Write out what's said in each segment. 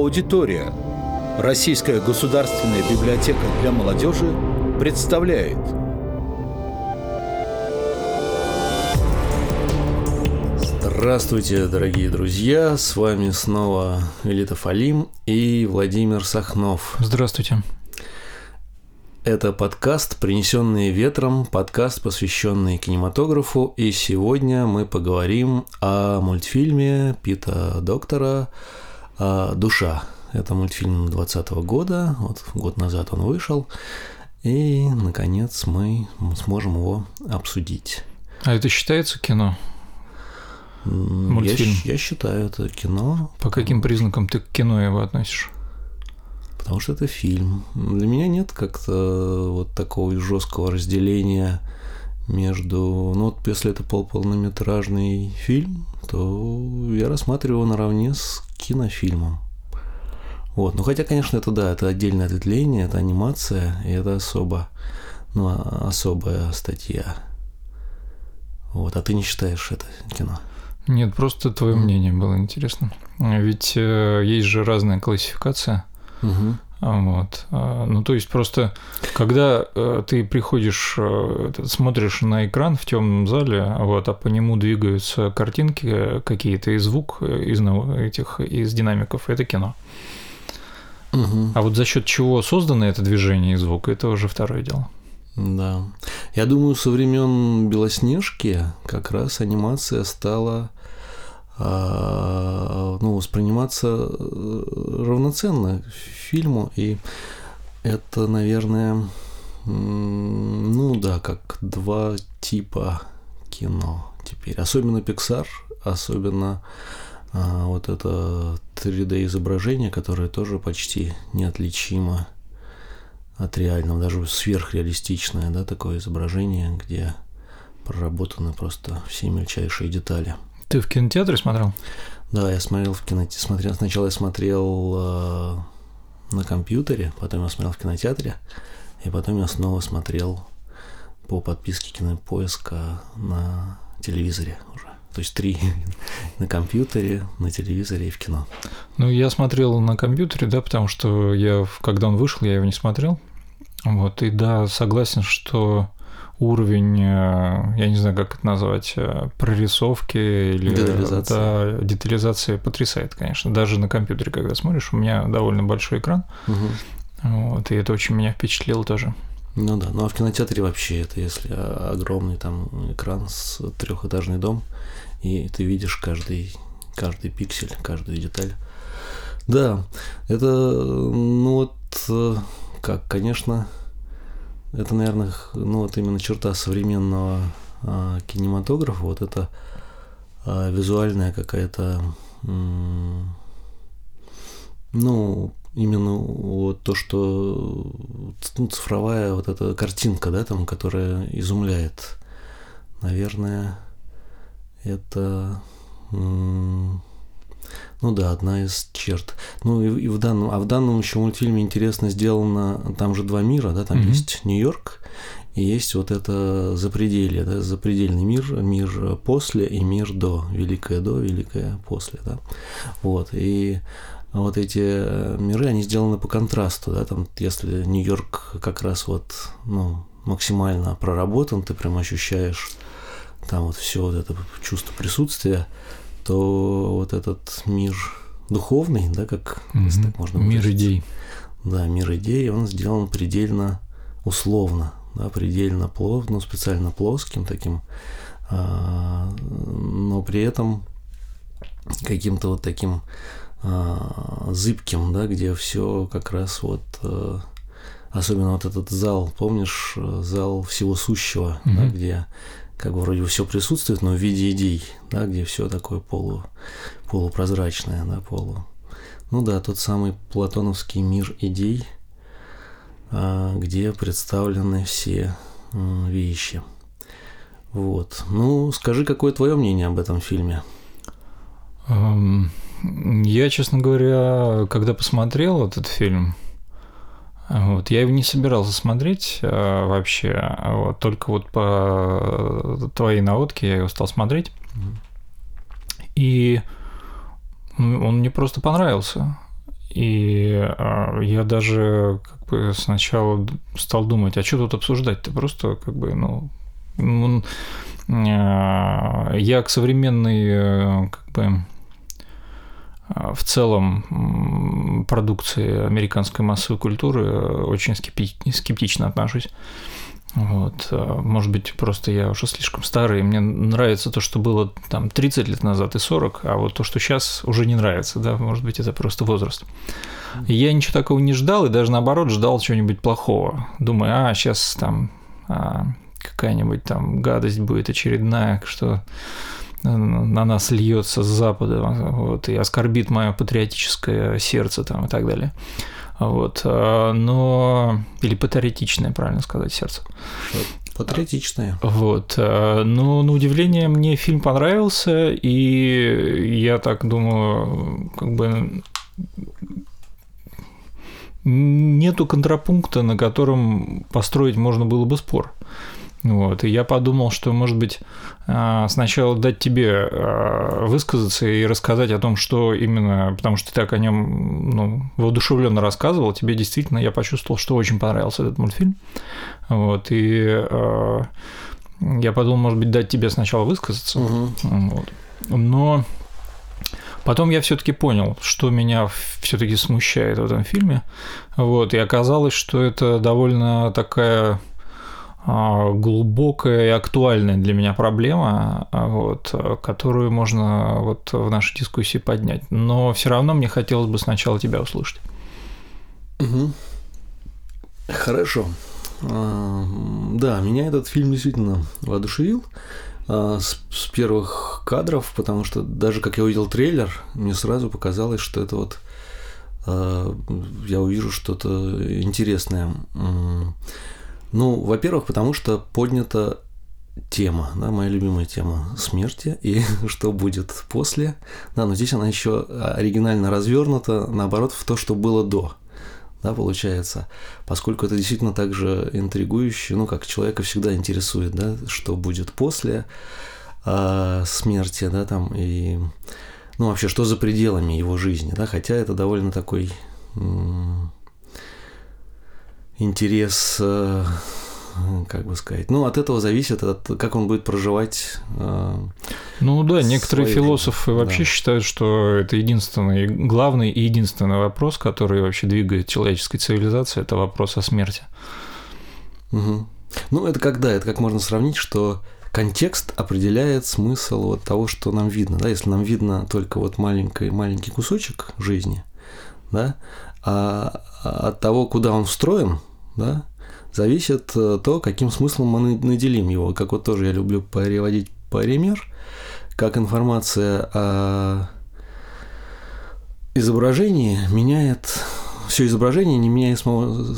Аудитория. Российская государственная библиотека для молодежи представляет. Здравствуйте, дорогие друзья! С вами снова Велита Фалим и Владимир Сахнов. Здравствуйте. Это подкаст «Принесенные ветром», подкаст, посвященный кинематографу, и сегодня мы поговорим о мультфильме Пита Доктора «Душа». Это мультфильм 2020 года, вот год назад он вышел, и, наконец, мы сможем его обсудить. А это считается кино? Мультфильм? Я, я считаю, это кино. По каким признакам ты к кино его относишь? Потому что это фильм. Для меня нет как-то вот такого жесткого разделения между... Ну вот если это полнометражный фильм, то я рассматриваю его наравне с кинофильмом. Вот. Ну, хотя, конечно, это да, это отдельное ответвление, это анимация, и это особо, ну, особая статья. Вот. А ты не считаешь это кино? Нет, просто твое мнение было интересно. Ведь э, есть же разная классификация. Угу. Вот. А, ну, то есть просто, когда э, ты приходишь, э, смотришь на экран в темном зале, вот, а по нему двигаются картинки какие-то и звук из этих из динамиков, это кино. Угу. А вот за счет чего создано это движение и звук, это уже второе дело. Да. Я думаю, со времен Белоснежки как раз анимация стала ну, восприниматься э, равноценно фильму, и это, наверное, ну да, как два типа кино теперь. Особенно Pixar, особенно а, вот это 3D-изображение, которое тоже почти неотличимо от реального, даже сверхреалистичное, да, такое изображение, где проработаны просто все мельчайшие детали. Ты в кинотеатре смотрел? Да, я смотрел в кинотеатре. Смотрел, сначала я смотрел э, на компьютере, потом я смотрел в кинотеатре, и потом я снова смотрел по подписке кинопоиска на телевизоре уже. То есть три на компьютере, на телевизоре и в кино. Ну, я смотрел на компьютере, да, потому что я, когда он вышел, я его не смотрел. Вот, и да, согласен, что уровень, э, я не знаю, как это назвать, э, прорисовки или детализации. Да, детализация потрясает, конечно. Даже на компьютере, когда смотришь, у меня довольно большой экран. Угу. Вот, и это очень меня впечатлило тоже. Ну да, ну а в кинотеатре вообще это если огромный там экран с трехэтажный дом, и ты видишь каждый, каждый пиксель, каждую деталь. Да, это, ну вот, э, как, конечно, это, наверное, ну вот именно черта современного а, кинематографа, вот это а, визуальная какая-то, ну, именно вот то, что ну, цифровая вот эта картинка, да, там, которая изумляет, наверное, это ну да, одна из черт. Ну и, и в данном, а в данном еще мультфильме интересно сделано, там же два мира, да, там mm-hmm. есть Нью-Йорк и есть вот это запределье, да, запредельный мир, мир после и мир до, великое до, великое после, да, вот, и вот эти миры, они сделаны по контрасту, да, там, если Нью-Йорк как раз вот, ну, максимально проработан, ты прям ощущаешь там вот все вот это чувство присутствия, то вот этот мир духовный, да, как mm-hmm. если так можно Мир идей. Да, мир идей, он сделан предельно условно, да, предельно плов, ну, специально плоским таким, а, но при этом каким-то вот таким а, зыбким, да, где все как раз вот а, особенно вот этот зал, помнишь, зал всего сущего, mm-hmm. да, где как бы вроде все присутствует, но в виде идей, да, где все такое полу, полупрозрачное, да, полу. Ну да, тот самый платоновский мир идей, а, где представлены все вещи. Вот. Ну, скажи, какое твое мнение об этом фильме? Я, честно говоря, когда посмотрел этот фильм, вот, я его не собирался смотреть а, вообще, а вот, только вот по твоей наводке я его стал смотреть. И он мне просто понравился. И э, я даже как бы сначала стал думать, а что тут обсуждать-то? Просто как бы, ну, э, я к современной э, как бы в целом продукции американской массовой культуры очень скептично отношусь. Вот. А, может быть, просто я уже слишком старый, мне нравится то, что было там 30 лет назад и 40, а вот то, что сейчас, уже не нравится, да, может быть, это просто возраст. Я ничего такого не ждал, и даже наоборот ждал чего-нибудь плохого. Думаю, а, сейчас там а, какая-нибудь там гадость будет очередная, что на нас льется с запада, вот, и оскорбит мое патриотическое сердце там и так далее. Вот, а, но... Или патриотичное, правильно сказать, сердце. Патриотичное. Вот. А, но на удивление мне фильм понравился, и я так думаю, как бы нету контрапункта, на котором построить можно было бы спор. Вот, и я подумал, что, может быть, а, сначала дать тебе а, высказаться и рассказать о том, что именно, потому что ты так о нем ну, воодушевленно рассказывал, тебе действительно я почувствовал, что очень понравился этот мультфильм. Вот, и а, я подумал, может быть, дать тебе сначала высказаться. Угу. Вот. Но Потом я все-таки понял, что меня все-таки смущает в этом фильме. Вот, и оказалось, что это довольно такая глубокая и актуальная для меня проблема, а, вот, которую можно вот в нашей дискуссии поднять. Но все равно мне хотелось бы сначала тебя услышать. Угу. Хорошо. А, да, меня этот фильм действительно воодушевил с, с первых кадров, потому что даже как я увидел трейлер, мне сразу показалось, что это вот я увижу что-то интересное. Ну, во-первых, потому что поднята тема, да, моя любимая тема смерти и что будет после. Да, но здесь она еще оригинально развернута, наоборот, в то, что было до. Да, получается, поскольку это действительно также интригующе, ну, как человека всегда интересует, да, что будет после э, смерти, да, там, и, ну, вообще, что за пределами его жизни, да, хотя это довольно такой интерес, э, как бы сказать, ну, от этого зависит, от, как он будет проживать. Э, ну да, некоторые свои... философы вообще да. считают, что это единственный, главный и единственный вопрос, который вообще двигает человеческой цивилизацией, это вопрос о смерти. Угу. Ну, это когда, это как можно сравнить, что контекст определяет смысл вот того, что нам видно. Да? Если нам видно только вот маленький, маленький кусочек жизни, да, а от того, куда он встроен, да, зависит э, то, каким смыслом мы наделим его. Как вот тоже я люблю переводить пример, как информация о изображении меняет все изображение, не меняя самого,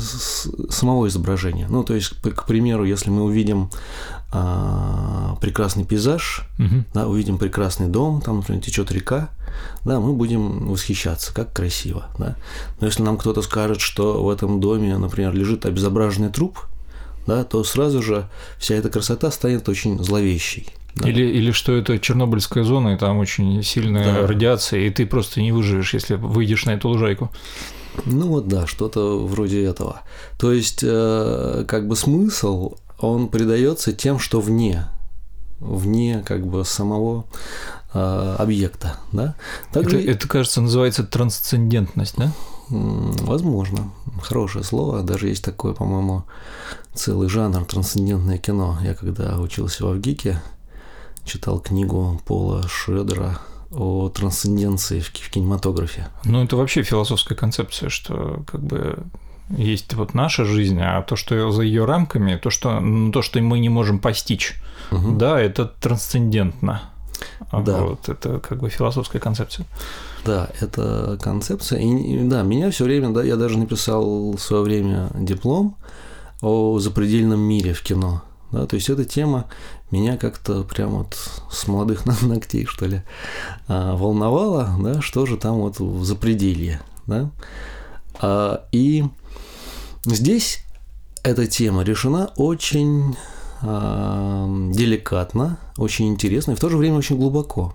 самого изображения. Ну, то есть, к примеру, если мы увидим а, прекрасный пейзаж, угу. да, увидим прекрасный дом, там, например, течет река, да, мы будем восхищаться, как красиво, да. Но если нам кто-то скажет, что в этом доме, например, лежит обезображенный труп, да, то сразу же вся эта красота станет очень зловещей. Да. Или, или что это Чернобыльская зона, и там очень сильная да. радиация, и ты просто не выживешь, если выйдешь на эту лужайку. Ну вот да, что-то вроде этого. То есть, э, как бы смысл, он придается тем, что вне, вне как бы самого э, объекта, да. Также... Это, это, кажется, называется трансцендентность, да? Возможно. Хорошее слово. Даже есть такое, по-моему, целый жанр трансцендентное кино. Я когда учился в Авгике, читал книгу Пола Шредера о трансценденции в, в кинематографе. Ну, это вообще философская концепция, что как бы есть вот наша жизнь, а то, что за ее рамками, то, что, ну, то, что мы не можем постичь, угу. да, это трансцендентно. Да. Вот, это как бы философская концепция. Да, это концепция. И, да, меня все время, да, я даже написал в свое время диплом о запредельном мире в кино. Да, то есть эта тема меня как-то прям вот с молодых ногтей, что ли, а, волновала, да, что же там вот в запределье, да. А, и здесь эта тема решена очень а, деликатно, очень интересно и в то же время очень глубоко.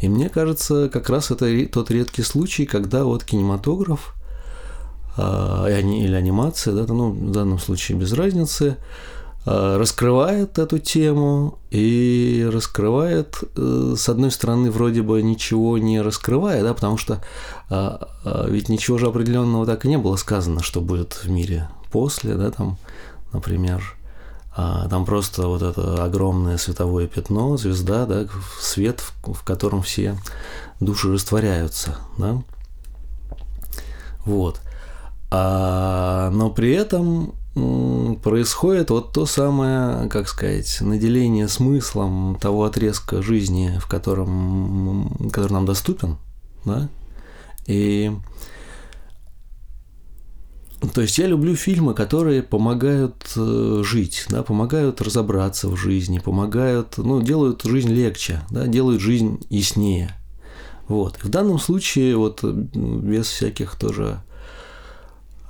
И мне кажется, как раз это тот редкий случай, когда вот кинематограф а, или анимация, да, ну, в данном случае без разницы, а, раскрывает эту тему и раскрывает, э, с одной стороны, вроде бы ничего не раскрывая, да, потому что а, ведь ничего же определенного так и не было сказано, что будет в мире после, да, там, например, там просто вот это огромное световое пятно, звезда, да, свет, в котором все души растворяются, да. Вот. А, но при этом происходит вот то самое, как сказать, наделение смыслом того отрезка жизни, в котором, который нам доступен, да, и то есть я люблю фильмы, которые помогают э, жить, да, помогают разобраться в жизни, помогают, ну, делают жизнь легче, да, делают жизнь яснее. Вот. В данном случае, вот без всяких тоже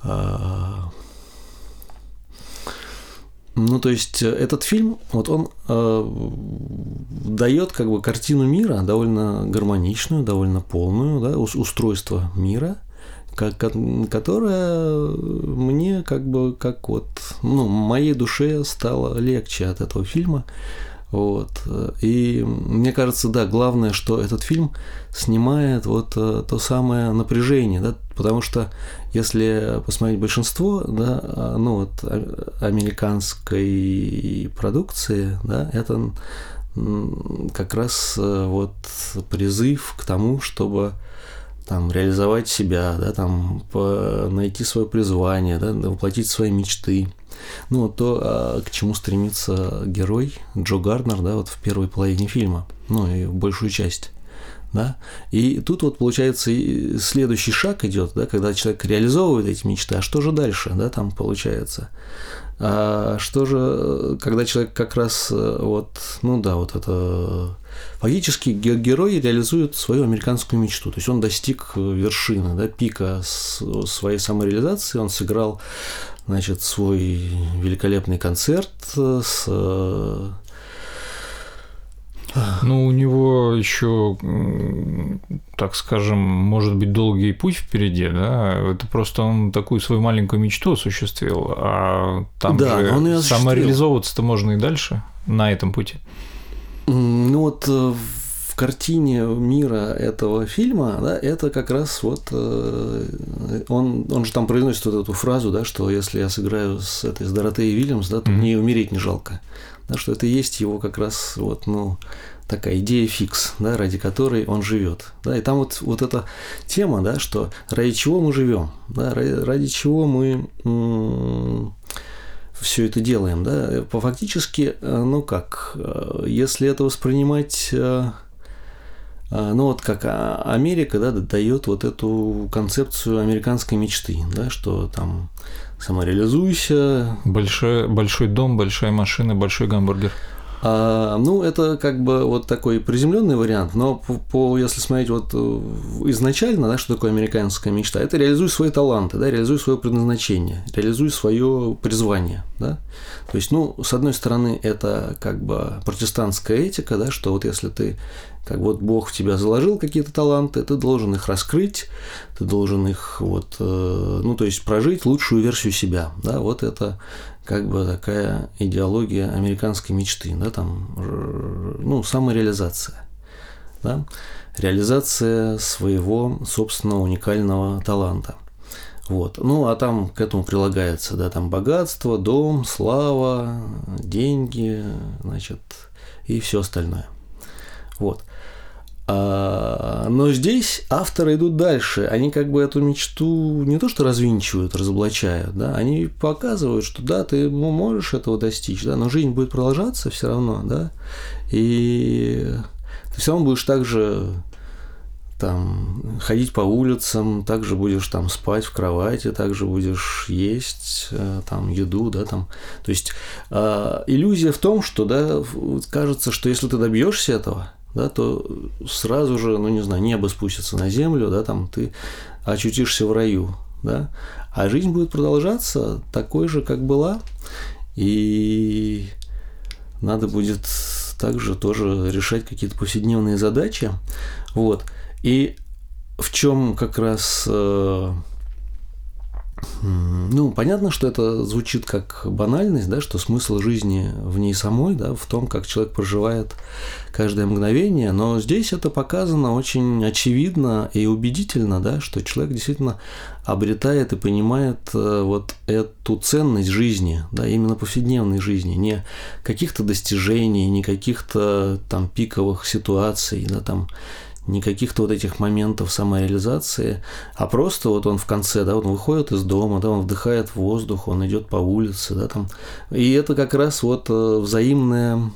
а, ну, то есть э, этот фильм, вот он э, дает как бы картину мира довольно гармоничную, довольно полную, да, устройство мира, как, которое мне как бы как вот, ну, моей душе стало легче от этого фильма. Вот. И мне кажется, да, главное, что этот фильм снимает вот э, то самое напряжение, да, потому что если посмотреть большинство, да, а, ну вот а, американской продукции, да, это как раз э, вот призыв к тому, чтобы там, реализовать себя, да, там, найти свое призвание, да, воплотить свои мечты. Ну, то, а, к чему стремится герой Джо Гарднер, да, вот в первой половине фильма, ну, и в большую часть. Да? И тут вот получается следующий шаг идет, да, когда человек реализовывает эти мечты, а что же дальше, да, там получается. А что же, когда человек как раз э, вот, ну да, вот это фактически герой реализует свою американскую мечту, то есть он достиг вершины, да, пика своей самореализации, он сыграл, значит, свой великолепный концерт с ну, у него еще, так скажем, может быть, долгий путь впереди, да? Это просто он такую свою маленькую мечту осуществил, а там да, же самореализовываться-то можно и дальше на этом пути. Ну вот э, в картине мира этого фильма, да, это как раз вот э, он, он же там произносит вот эту фразу, да, что если я сыграю с этой с Доротеей Вильямс, да, то mm-hmm. мне умереть не жалко да, что это и есть его как раз вот, ну, такая идея фикс, да, ради которой он живет. Да, и там вот, вот эта тема, да, что ради чего мы живем, да, ради, ради чего мы м- все это делаем, да, фактически, э, ну как, э, если это воспринимать э, ну вот как Америка, да, дает вот эту концепцию американской мечты, да, что там самореализуйся. Большой, большой дом, большая машина, большой гамбургер. А, ну, это как бы вот такой приземленный вариант, но по, по, если смотреть вот э, изначально, да, что такое американская мечта, это реализуй свои таланты, да, реализуй свое предназначение, реализуй свое призвание, да. То есть, ну, с одной стороны, это как бы протестантская этика, да, что вот если ты как вот Бог в тебя заложил какие-то таланты, ты должен их раскрыть, ты должен их вот, э, ну, то есть прожить лучшую версию себя, да, вот это как бы такая идеология американской мечты, да, там, ну, самореализация, да, реализация своего собственного уникального таланта. Вот. Ну, а там к этому прилагается, да, там богатство, дом, слава, деньги, значит, и все остальное. Вот. А, но здесь авторы идут дальше. Они как бы эту мечту не то что развинчивают, разоблачают, да, они показывают, что да, ты можешь этого достичь, да, но жизнь будет продолжаться все равно, да, и ты все равно будешь также там ходить по улицам, также будешь там спать в кровати, также будешь есть э, там еду, да, там. То есть э, иллюзия в том, что, да, кажется, что если ты добьешься этого, да, то сразу же, ну не знаю, небо спустится на землю, да, там ты очутишься в раю, да, а жизнь будет продолжаться такой же, как была, и надо будет также тоже решать какие-то повседневные задачи. Вот. И в чем как раз э, ну, понятно, что это звучит как банальность, да, что смысл жизни в ней самой, да, в том, как человек проживает каждое мгновение, но здесь это показано очень очевидно и убедительно, да, что человек действительно обретает и понимает э, вот эту ценность жизни, да, именно повседневной жизни, не каких-то достижений, не каких-то там пиковых ситуаций, да, там не каких-то вот этих моментов самореализации, а просто вот он в конце, да, он выходит из дома, да, он вдыхает воздух, он идет по улице, да, там. И это как раз вот э, взаимное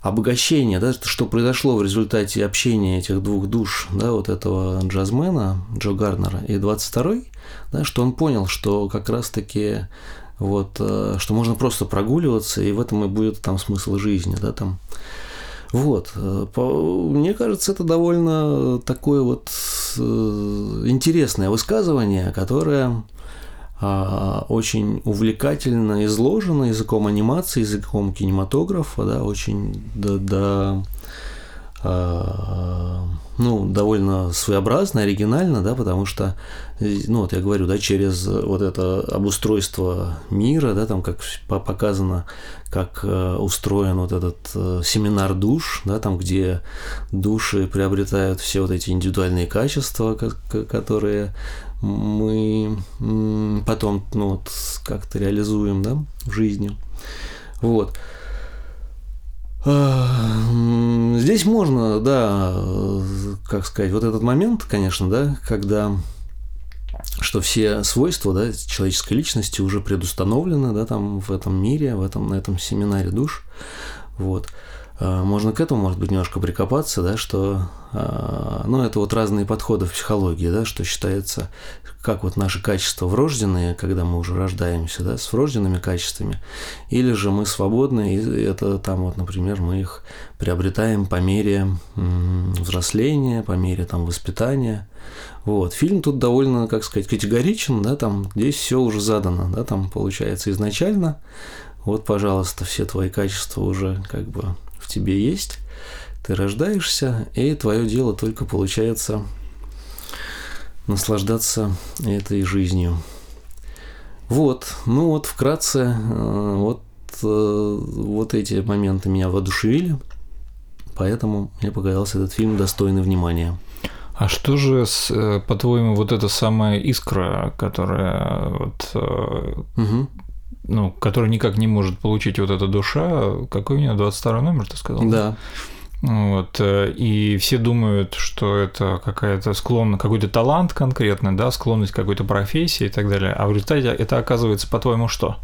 обогащение, да, что произошло в результате общения этих двух душ, да, вот этого джазмена Джо Гарнера и 22-й, да, что он понял, что как раз-таки вот, э, что можно просто прогуливаться, и в этом и будет там смысл жизни, да, там. Вот. Э, мне кажется, это довольно такое вот э, интересное высказывание, которое а, очень увлекательно изложено языком анимации, языком кинематографа, да, очень до, до ну, довольно своеобразно, оригинально, да, потому что, ну, вот я говорю, да, через вот это обустройство мира, да, там как показано, как э, устроен вот этот э, семинар душ, да, там, где души приобретают все вот эти индивидуальные качества, которые мы потом, ну, вот, как-то реализуем, да, в жизни. Вот. Здесь можно, да, как сказать, вот этот момент, конечно, да, когда что все свойства да, человеческой личности уже предустановлены да, там, в этом мире, в этом, на этом семинаре душ. Вот. А, можно к этому, может быть, немножко прикопаться, да, что, а, ну, это вот разные подходы в психологии, да, что считается как вот наши качества врожденные, когда мы уже рождаемся, да, с врожденными качествами, или же мы свободны, и это там вот, например, мы их приобретаем по мере взросления, по мере там воспитания. Вот. Фильм тут довольно, как сказать, категоричен, да, там здесь все уже задано, да, там получается изначально, вот, пожалуйста, все твои качества уже как бы в тебе есть, ты рождаешься, и твое дело только получается наслаждаться этой жизнью. Вот, ну вот вкратце, э, вот, э, вот эти моменты меня воодушевили, поэтому мне показался этот фильм достойный внимания. А что же, э, по-твоему, вот эта самая искра, которая вот, угу. ну, которая никак не может получить вот эта душа, какой у нее 22 номер, ты сказал? Да. Вот, э, и все думают, что это какая-то склонность, какой-то талант конкретный, да, склонность к какой-то профессии и так далее. А в результате это оказывается, по-твоему, что?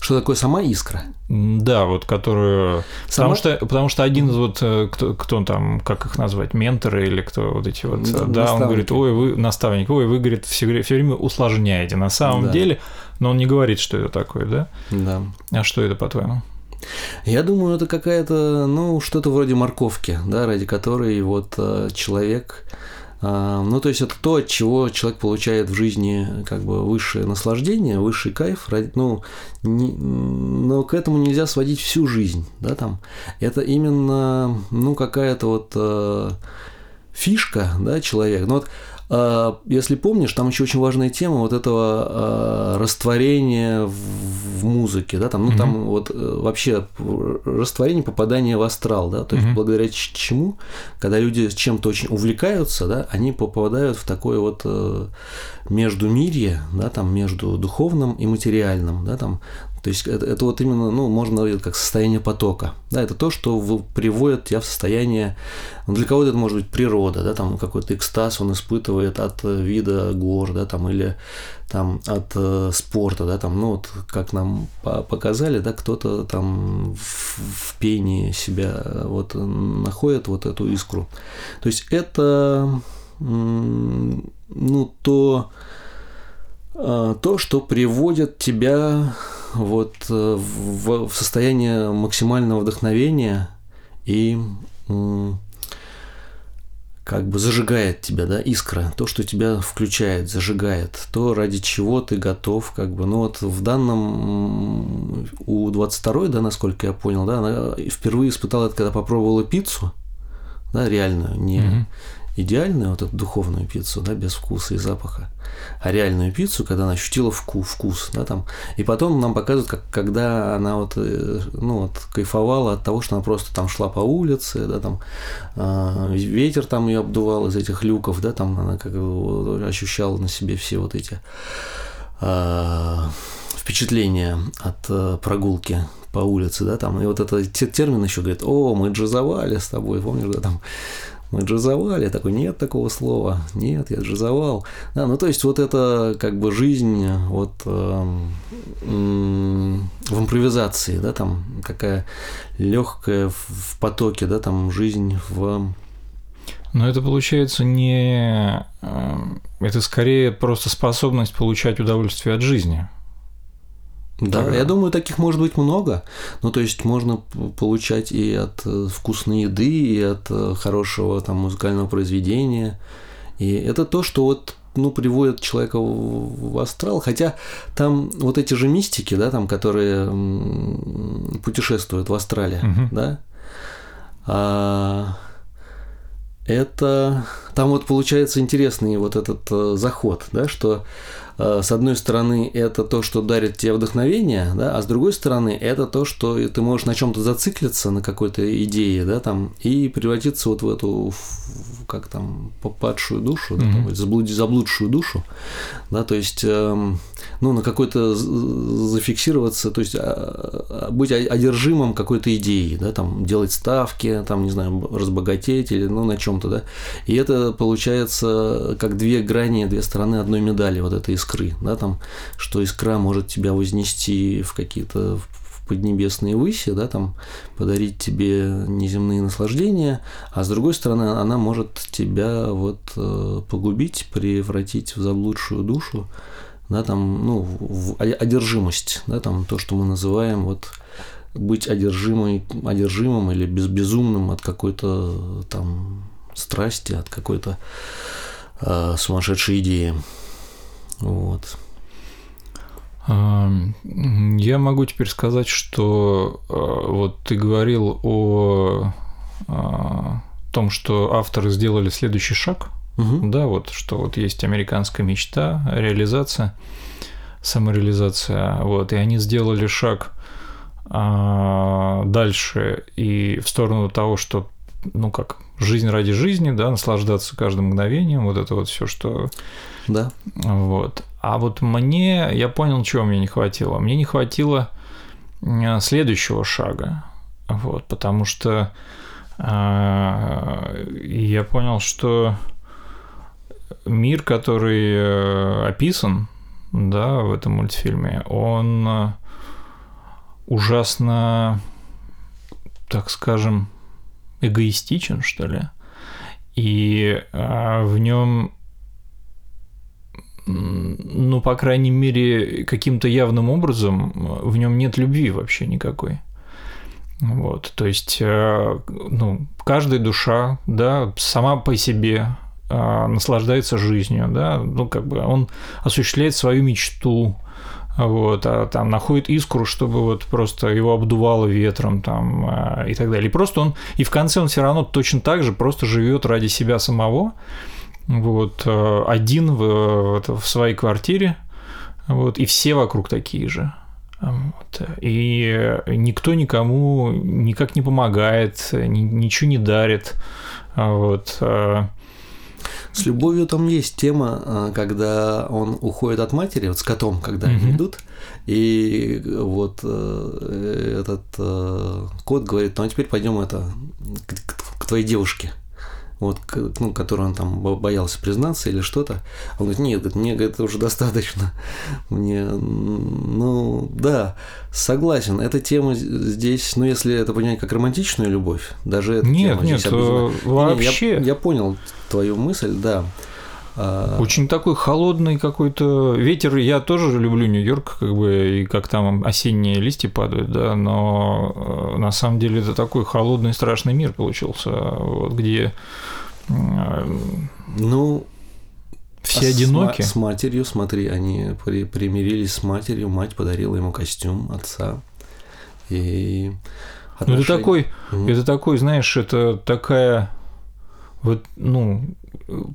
Что такое сама искра? Да, вот которую. Сама... Потому что, потому что один из вот э, кто, кто там, как их назвать, менторы или кто вот эти вот, да, да он говорит, ой, вы наставник, ой, вы говорит все, все время усложняете. На самом да. деле, но он не говорит, что это такое, да? Да. А что это по-твоему? Я думаю, это какая-то, ну, что-то вроде морковки, да, ради которой вот э, человек э, ну, то есть это то, от чего человек получает в жизни как бы высшее наслаждение, высший кайф. Ну, не, но к этому нельзя сводить всю жизнь, да, там. Это именно, ну, какая-то вот э, фишка, да, человек. Ну, вот если помнишь, там еще очень важная тема вот этого а, растворения в музыке, да, там, ну, mm-hmm. там вот э, вообще растворение, попадания в астрал, да, то есть mm-hmm. благодаря чему, когда люди чем-то очень увлекаются, да, они попадают в такое вот э, междумирье, да, там, между духовным и материальным, да, там, то есть это, это вот именно, ну, можно говорить как состояние потока. Да, это то, что приводит тебя в состояние, ну, для кого-то это может быть природа, да, там какой-то экстаз он испытывает от вида гор, да, там, или там от э, спорта, да, там, ну, вот как нам показали, да, кто-то там в, в пении себя вот находит вот эту искру. То есть это, ну, то, то, что приводит тебя вот э, в, в состояние максимального вдохновения и как бы зажигает тебя, да, искра, то, что тебя включает, зажигает, то, ради чего ты готов, как бы, ну вот в данном, у 22 да, насколько я понял, да, она впервые испытала это, когда попробовала пиццу, да, реальную, не, mm-hmm идеальную вот эту духовную пиццу, да, без вкуса и запаха, а реальную пиццу, когда она ощутила вкус, вкус, да, там. И потом нам показывают, как, когда она вот, э, ну, вот, кайфовала от того, что она просто там шла по улице, да, там, э, ветер там ее обдувал из этих люков, да, там она как бы ощущала на себе все вот эти э, впечатления от э, прогулки по улице, да, там, и вот этот термин еще говорит, о, мы джазовали с тобой, помнишь, да, там, мы джазовали, такой, нет такого слова, нет, я джазовал. Да, ну то есть вот это как бы жизнь вот э, в импровизации, да, там какая легкая в потоке, да, там жизнь в но это получается не... Э, это скорее просто способность получать удовольствие от жизни. Да, да, я думаю, таких может быть много. Ну, то есть можно получать и от э, вкусной еды, и от э, хорошего там музыкального произведения. И это то, что вот ну, приводит человека в астрал, хотя там вот эти же мистики, да, там, которые путешествуют в астрале, угу. да, а, это там вот получается интересный вот этот э, заход, да, что с одной стороны, это то, что дарит тебе вдохновение, да, а с другой стороны, это то, что ты можешь на чем-то зациклиться, на какой-то идее, да, там, и превратиться вот в эту, как там, падшую душу, да, mm-hmm. там, заблуд, заблудшую душу, да, то есть, эм, ну, на какой-то зафиксироваться, то есть, а, а, быть одержимым какой-то идеей, да, там, делать ставки, там, не знаю, разбогатеть или, ну, на чем-то, да, и это получается как две грани, две стороны одной медали, вот это искусство искры, да, там, что искра может тебя вознести в какие-то поднебесные выси, да, там, подарить тебе неземные наслаждения, а с другой стороны, она может тебя вот э, погубить, превратить в заблудшую душу, да, там, ну, в одержимость, да, там, то, что мы называем вот быть одержимой, одержимым или без, безумным от какой-то там страсти, от какой-то э, сумасшедшей идеи. Вот. Я могу теперь сказать, что а, вот ты говорил о а, том, что авторы сделали следующий шаг, угу. да, вот что вот есть американская мечта, реализация, самореализация, вот, и они сделали шаг а, дальше и в сторону того, что, ну как, жизнь ради жизни, да, наслаждаться каждым мгновением, вот это вот все, что да. Вот. А вот мне, я понял, чего мне не хватило. Мне не хватило э, следующего шага. Вот, потому что э, я понял, что мир, который э, описан, да, в этом мультфильме, он э, ужасно, так скажем, эгоистичен, что ли. И э, в нем ну, по крайней мере, каким-то явным образом в нем нет любви вообще никакой. Вот, то есть, ну, каждая душа, да, сама по себе наслаждается жизнью, да, ну, как бы он осуществляет свою мечту, вот, а там находит искру, чтобы вот просто его обдувало ветром там э, и так далее. И просто он, и в конце он все равно точно так же просто живет ради себя самого, вот, э, один в, в своей квартире, вот, и все вокруг такие же. Вот. И никто никому никак не помогает, ни, ничего не дарит. Вот. Э. С любовью там есть тема, э, когда он уходит от матери, вот с котом, когда они идут, и вот этот кот говорит, ну а теперь пойдем это к твоей девушке вот, ну, который он там боялся признаться или что-то. Он говорит, нет, говорит, мне это уже достаточно. Мне, ну, да, согласен. Эта тема здесь, ну, если это понять как романтичную любовь, даже эта нет, тема нет, здесь обязательно... вообще. Я, я понял твою мысль, да. А, Очень такой холодный какой-то ветер. Я тоже люблю Нью-Йорк, как бы, и как там осенние листья падают, да, но э, на самом деле это такой холодный страшный мир получился, вот, где Ну, все а с одиноки. ма- С, матерью, смотри, они при- примирились с матерью, мать подарила ему костюм отца. И Ну, это отношения- такой, Мгм. это такой, знаешь, это такая вот, ну,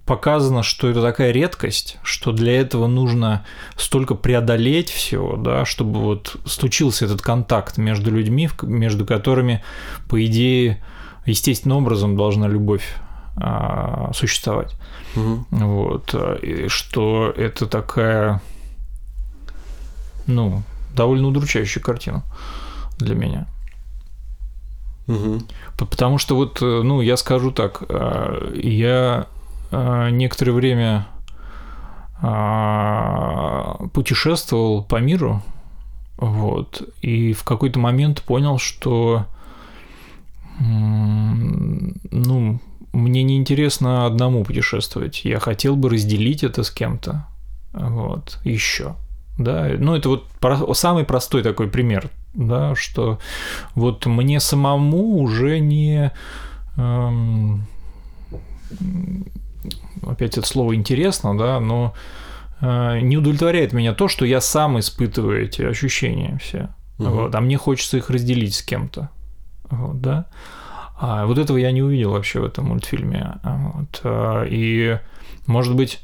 показано, что это такая редкость, что для этого нужно столько преодолеть всего, да, чтобы вот случился этот контакт между людьми, между которыми, по идее, естественным образом должна любовь а, существовать. Мгм. Вот, а, и что это такая, ну, довольно удручающая картина для меня. П- Потому что вот, э, ну, я скажу так, э, я некоторое время а, путешествовал по миру, вот, и в какой-то момент понял, что, ну, мне неинтересно одному путешествовать, я хотел бы разделить это с кем-то, вот, еще, да, ну, это вот про- самый простой такой пример, да, что вот мне самому уже не эм, опять это слово интересно, да, но э, не удовлетворяет меня то, что я сам испытываю эти ощущения все. Мгм. Вот, а мне хочется их разделить с кем-то. Вот, да. А вот этого я не увидел вообще в этом мультфильме. Вот, а, и, может быть,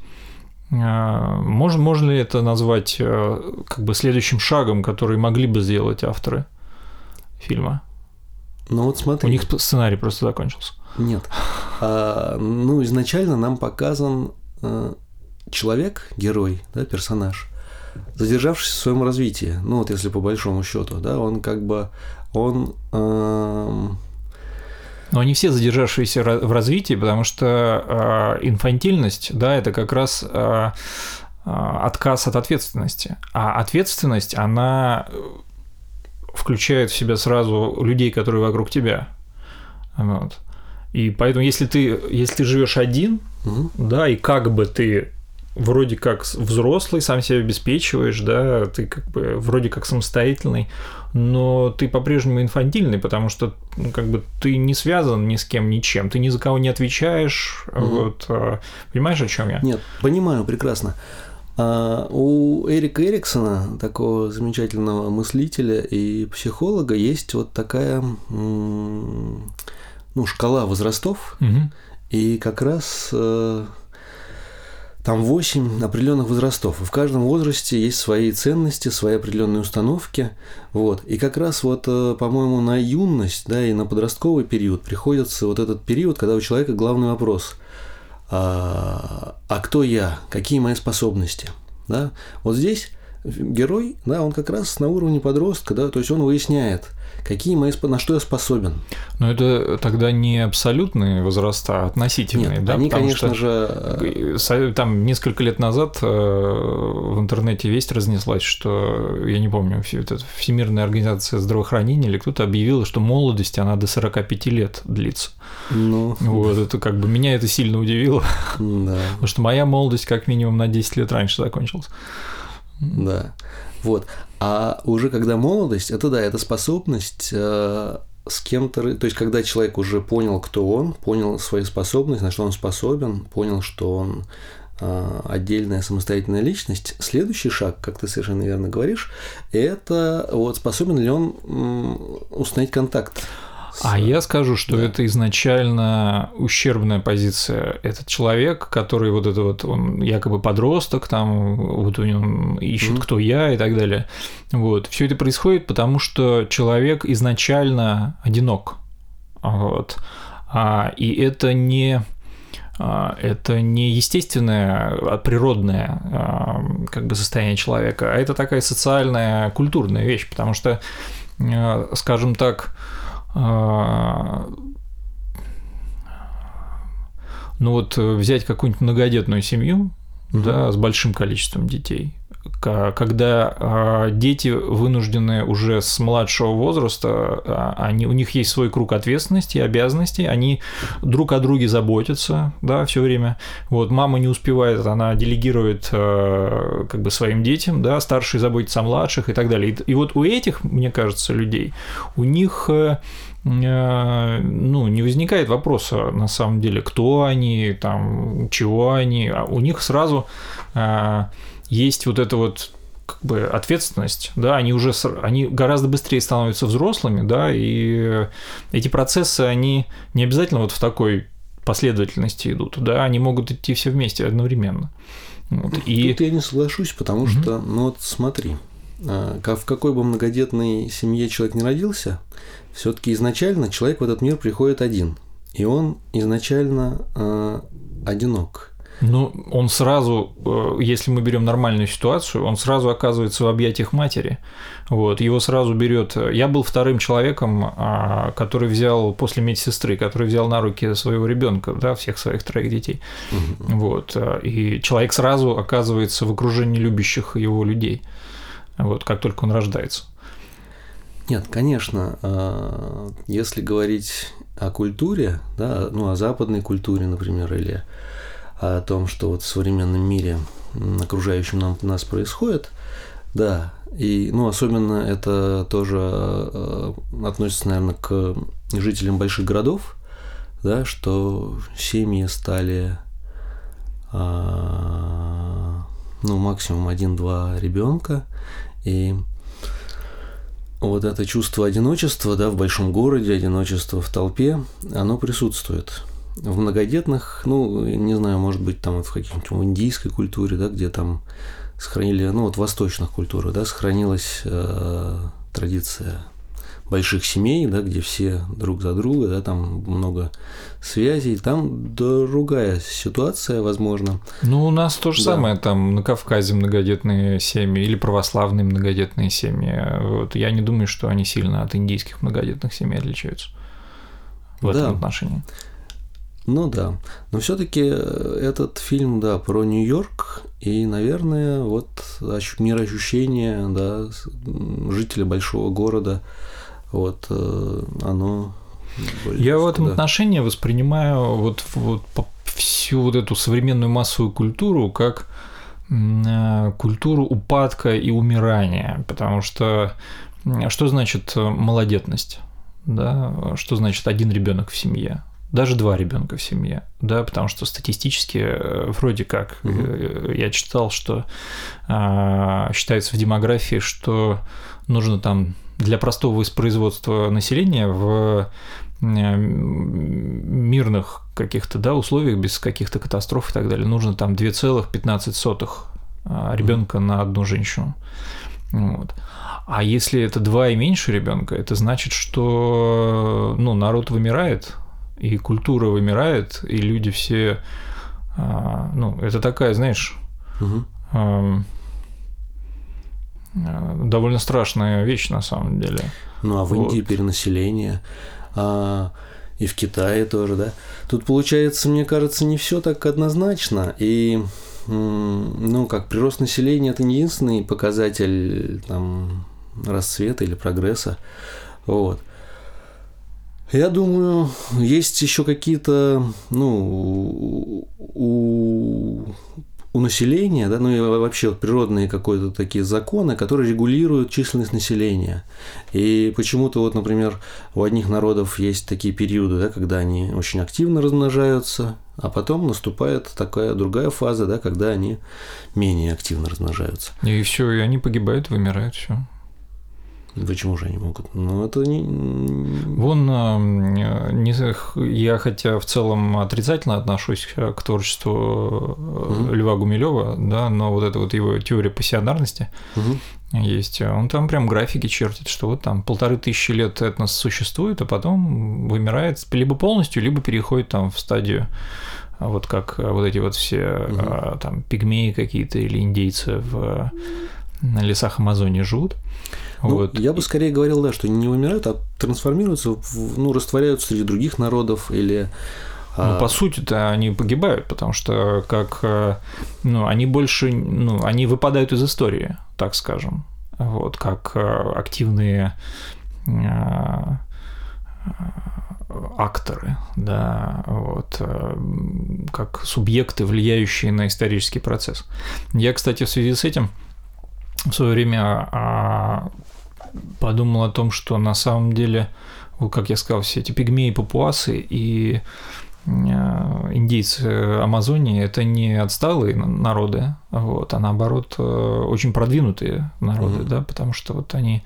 а, можно, можно ли это назвать э, как бы следующим шагом, который могли бы сделать авторы фильма? Ну вот смотри. У них сценарий просто закончился. Нет. А, ну, изначально нам показан э, человек, герой, да, персонаж, задержавшийся в своем развитии. Ну, вот если по большому счету, да, он как бы он эм, Но они все задержавшиеся в развитии, потому что э, инфантильность, да, это как раз э, э, отказ от ответственности. А ответственность, она э, включает в себя сразу людей, которые вокруг тебя. Вот. И поэтому, если ты, если ты живешь один, мгм. да, и как бы ты вроде как взрослый, сам себя обеспечиваешь, да, ты как бы вроде как самостоятельный, но ты по-прежнему инфантильный, потому что ну, как бы ты не связан ни с кем, ничем, ты ни за кого не отвечаешь, Мгм. вот, а, понимаешь, о чем я? Нет, понимаю прекрасно. А, у Эрика Эриксона, такого замечательного мыслителя и психолога, есть вот такая ну, шкала возрастов, Мгм. и как раз э, там 8 определенных возрастов. И в каждом возрасте есть свои ценности, свои определенные установки. Вот. И как раз вот, э, по-моему, на юность, да, и на подростковый период приходится вот этот период, когда у человека главный вопрос а, а кто я, какие мои способности, да? Вот здесь герой, да, он как раз на уровне подростка, да, то есть он выясняет, какие мои, на что я способен. Но это тогда не абсолютные возраста, а относительные, Нет, да? они, потому конечно что- же, э, Там несколько лет назад э, в интернете весть разнеслась, что, я не помню, это Всемирная организация здравоохранения или кто-то объявила, что молодость, она до 45 лет длится. ну, Вот, это как бы меня это сильно удивило, да. потому что моя молодость как минимум на 10 лет раньше закончилась. Да. Вот. А уже когда молодость, это да, это способность э, с кем-то, то есть когда человек уже понял, кто он, понял свои способности, на что он способен, понял, что он э, отдельная самостоятельная личность, следующий шаг, как ты совершенно верно говоришь, это вот способен ли он м, установить контакт. А я скажу, что да. это изначально ущербная позиция. Этот человек, который вот это вот, он якобы подросток, там вот у него ищет, Мгм. кто я и так далее. Вот. Все это происходит, потому что человек изначально одинок. Вот. А, и это не а, это не естественное, а природное а, как бы состояние человека, а это такая социальная, культурная вещь, потому что, а, скажем так, ну вот э, взять какую-нибудь многодетную семью, да, с большим количеством детей, когда а, дети вынуждены уже с младшего возраста, а, они, у них есть свой круг ответственности и обязанностей, они друг о друге заботятся, да, все время. Вот мама не успевает, она делегирует а, как бы своим детям, да, старшие заботятся о младших и так далее. И, и вот у этих, мне кажется, людей, у них э, ну, не возникает вопроса, на самом деле, кто они, там, чего они, а у них сразу есть вот эта вот как бы ответственность, да, они уже они гораздо быстрее становятся взрослыми, да, и эти процессы они не обязательно вот в такой последовательности идут, да, они могут идти все вместе одновременно. Вот. И... Тут я не соглашусь, потому угу. что, ну вот смотри, а, в какой бы многодетной семье человек не родился, все-таки изначально человек в этот мир приходит один, и он изначально э, одинок. Ну, он сразу, э, если мы берем нормальную ситуацию, он сразу оказывается в объятиях матери. Вот, его сразу берет. Я был вторым человеком, а, который взял после медсестры, который взял на руки своего ребенка, да, всех своих троих детей. Угу. Вот, э, и человек сразу оказывается в окружении любящих его людей. Вот, как только он рождается. Нет, конечно, э, если говорить о культуре, да, ну, о западной культуре, например, или о том, что вот в современном мире окружающем нам, нас происходит, да, и, ну, особенно это тоже э, относится, наверное, к жителям больших городов, да, что семьи стали, а, ну, максимум один-два ребенка, и вот это чувство одиночества, да, в большом городе, одиночество в толпе, оно присутствует в многодетных, ну, не знаю, может быть, там в каких-нибудь индийской культуре, да, где там сохранили, ну, вот в восточных культурах, да, сохранилась э, традиция больших семей, да, где все друг за друга, да, там много связей, там другая ситуация, возможно. Ну, у нас то же да. самое, там на Кавказе многодетные семьи или православные многодетные семьи. Вот я не думаю, что они сильно от индийских многодетных семей отличаются в да. этом отношении. Ну да. Но все-таки э, этот фильм, да, про Нью-Йорк и, наверное, вот мироощущение, да, жителя большого города, вот э, оно. Я в этом да. отношении воспринимаю вот, вот всю вот эту современную массовую культуру как э, культуру упадка и умирания, потому что что значит молодетность? Да, что значит один ребенок в семье? Даже два ребенка в семье, да, потому что статистически э, вроде как угу. я читал, что а, считается в демографии, что нужно там для простого воспроизводства населения в мирных каких-то да, условиях, без каких-то катастроф и так далее, нужно там 2,15 а, ребенка mm на одну женщину. Вот. А если это два и меньше ребенка, это значит, что ну, народ вымирает, и культура вымирает, и люди все, а, ну, это такая, знаешь, угу. довольно страшная вещь на самом деле. Ну, а в вот. Индии перенаселение, а, и в Китае тоже, да. Тут получается, мне кажется, не все так однозначно, и ну, как прирост населения это не единственный показатель там расцвета или прогресса. Вот. Я думаю, есть еще какие-то, ну, у, у населения, да, ну и вообще вот природные какие-то такие законы, которые регулируют численность населения. И почему-то вот, например, у одних народов есть такие периоды, да, когда они очень активно размножаются, а потом наступает такая другая фаза, да, когда они менее активно размножаются. И все, и они погибают, вымирают, все. Почему же они могут? Ну, это не... Вон, а, не, я хотя в целом отрицательно отношусь к творчеству mm-hmm. Льва Гумилева, да, но вот эта вот его теория пассионарности mm-hmm. есть. Он там прям графики чертит, что вот там полторы тысячи лет этнос существует, а потом вымирает либо полностью, либо переходит там в стадию вот как вот эти вот все mm-hmm. там пигмеи какие-то или индейцы в лесах Амазонии живут. Ну, вот. Я бы скорее говорил, да, что не умирают, а трансформируются, в, ну, растворяются среди других народов или Ну, по сути-то они погибают, потому что как, э, ну, они больше, ну, они выпадают из истории, так скажем, вот, как э, активные э, акторы, да, вот, как субъекты, влияющие на исторический процесс. Я, кстати, в связи с этим в свое время а, подумал о том, что на самом деле, как я сказал, все эти пигмеи, папуасы и а, индейцы Амазонии – это не отсталые народы, вот, а наоборот очень продвинутые народы, mm-hmm. да, потому что вот они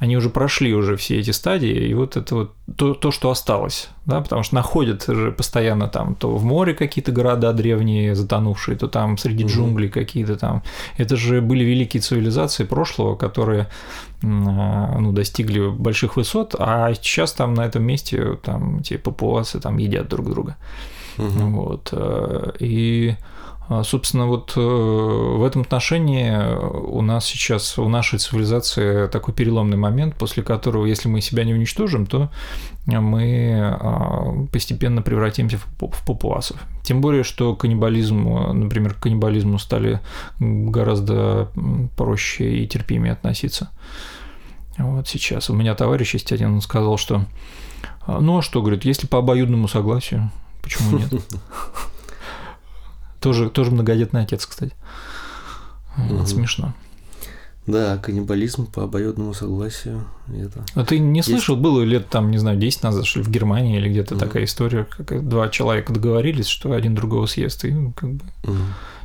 они уже прошли уже все эти стадии, и вот это вот то, то, что осталось, да, потому что находят же постоянно там то в море какие-то города древние затонувшие, то там среди джунглей какие-то там. Это же были великие цивилизации прошлого, которые а, ну, достигли больших высот, а сейчас там на этом месте там те папуасы там едят друг друга. Угу. Вот. Э, и собственно, вот э, в этом отношении у нас сейчас, у нашей цивилизации такой переломный момент, после которого, если мы себя не уничтожим, то мы а, постепенно превратимся в папуасов. Тем более, что каннибализм, например, к каннибализму стали гораздо проще и терпимее относиться. Вот сейчас. У меня товарищ есть один, он сказал, что ну а что, говорит, если по обоюдному согласию, почему нет? Тоже, тоже многодетный отец, кстати. Угу. смешно. Да, каннибализм по обоюдному согласию. Это... А ты не слышал, Есть... было лет там, не знаю, 10 назад, что ли, в Германии или где-то угу. такая история, как два человека договорились, что один другого съест, и ну, как бы... Угу.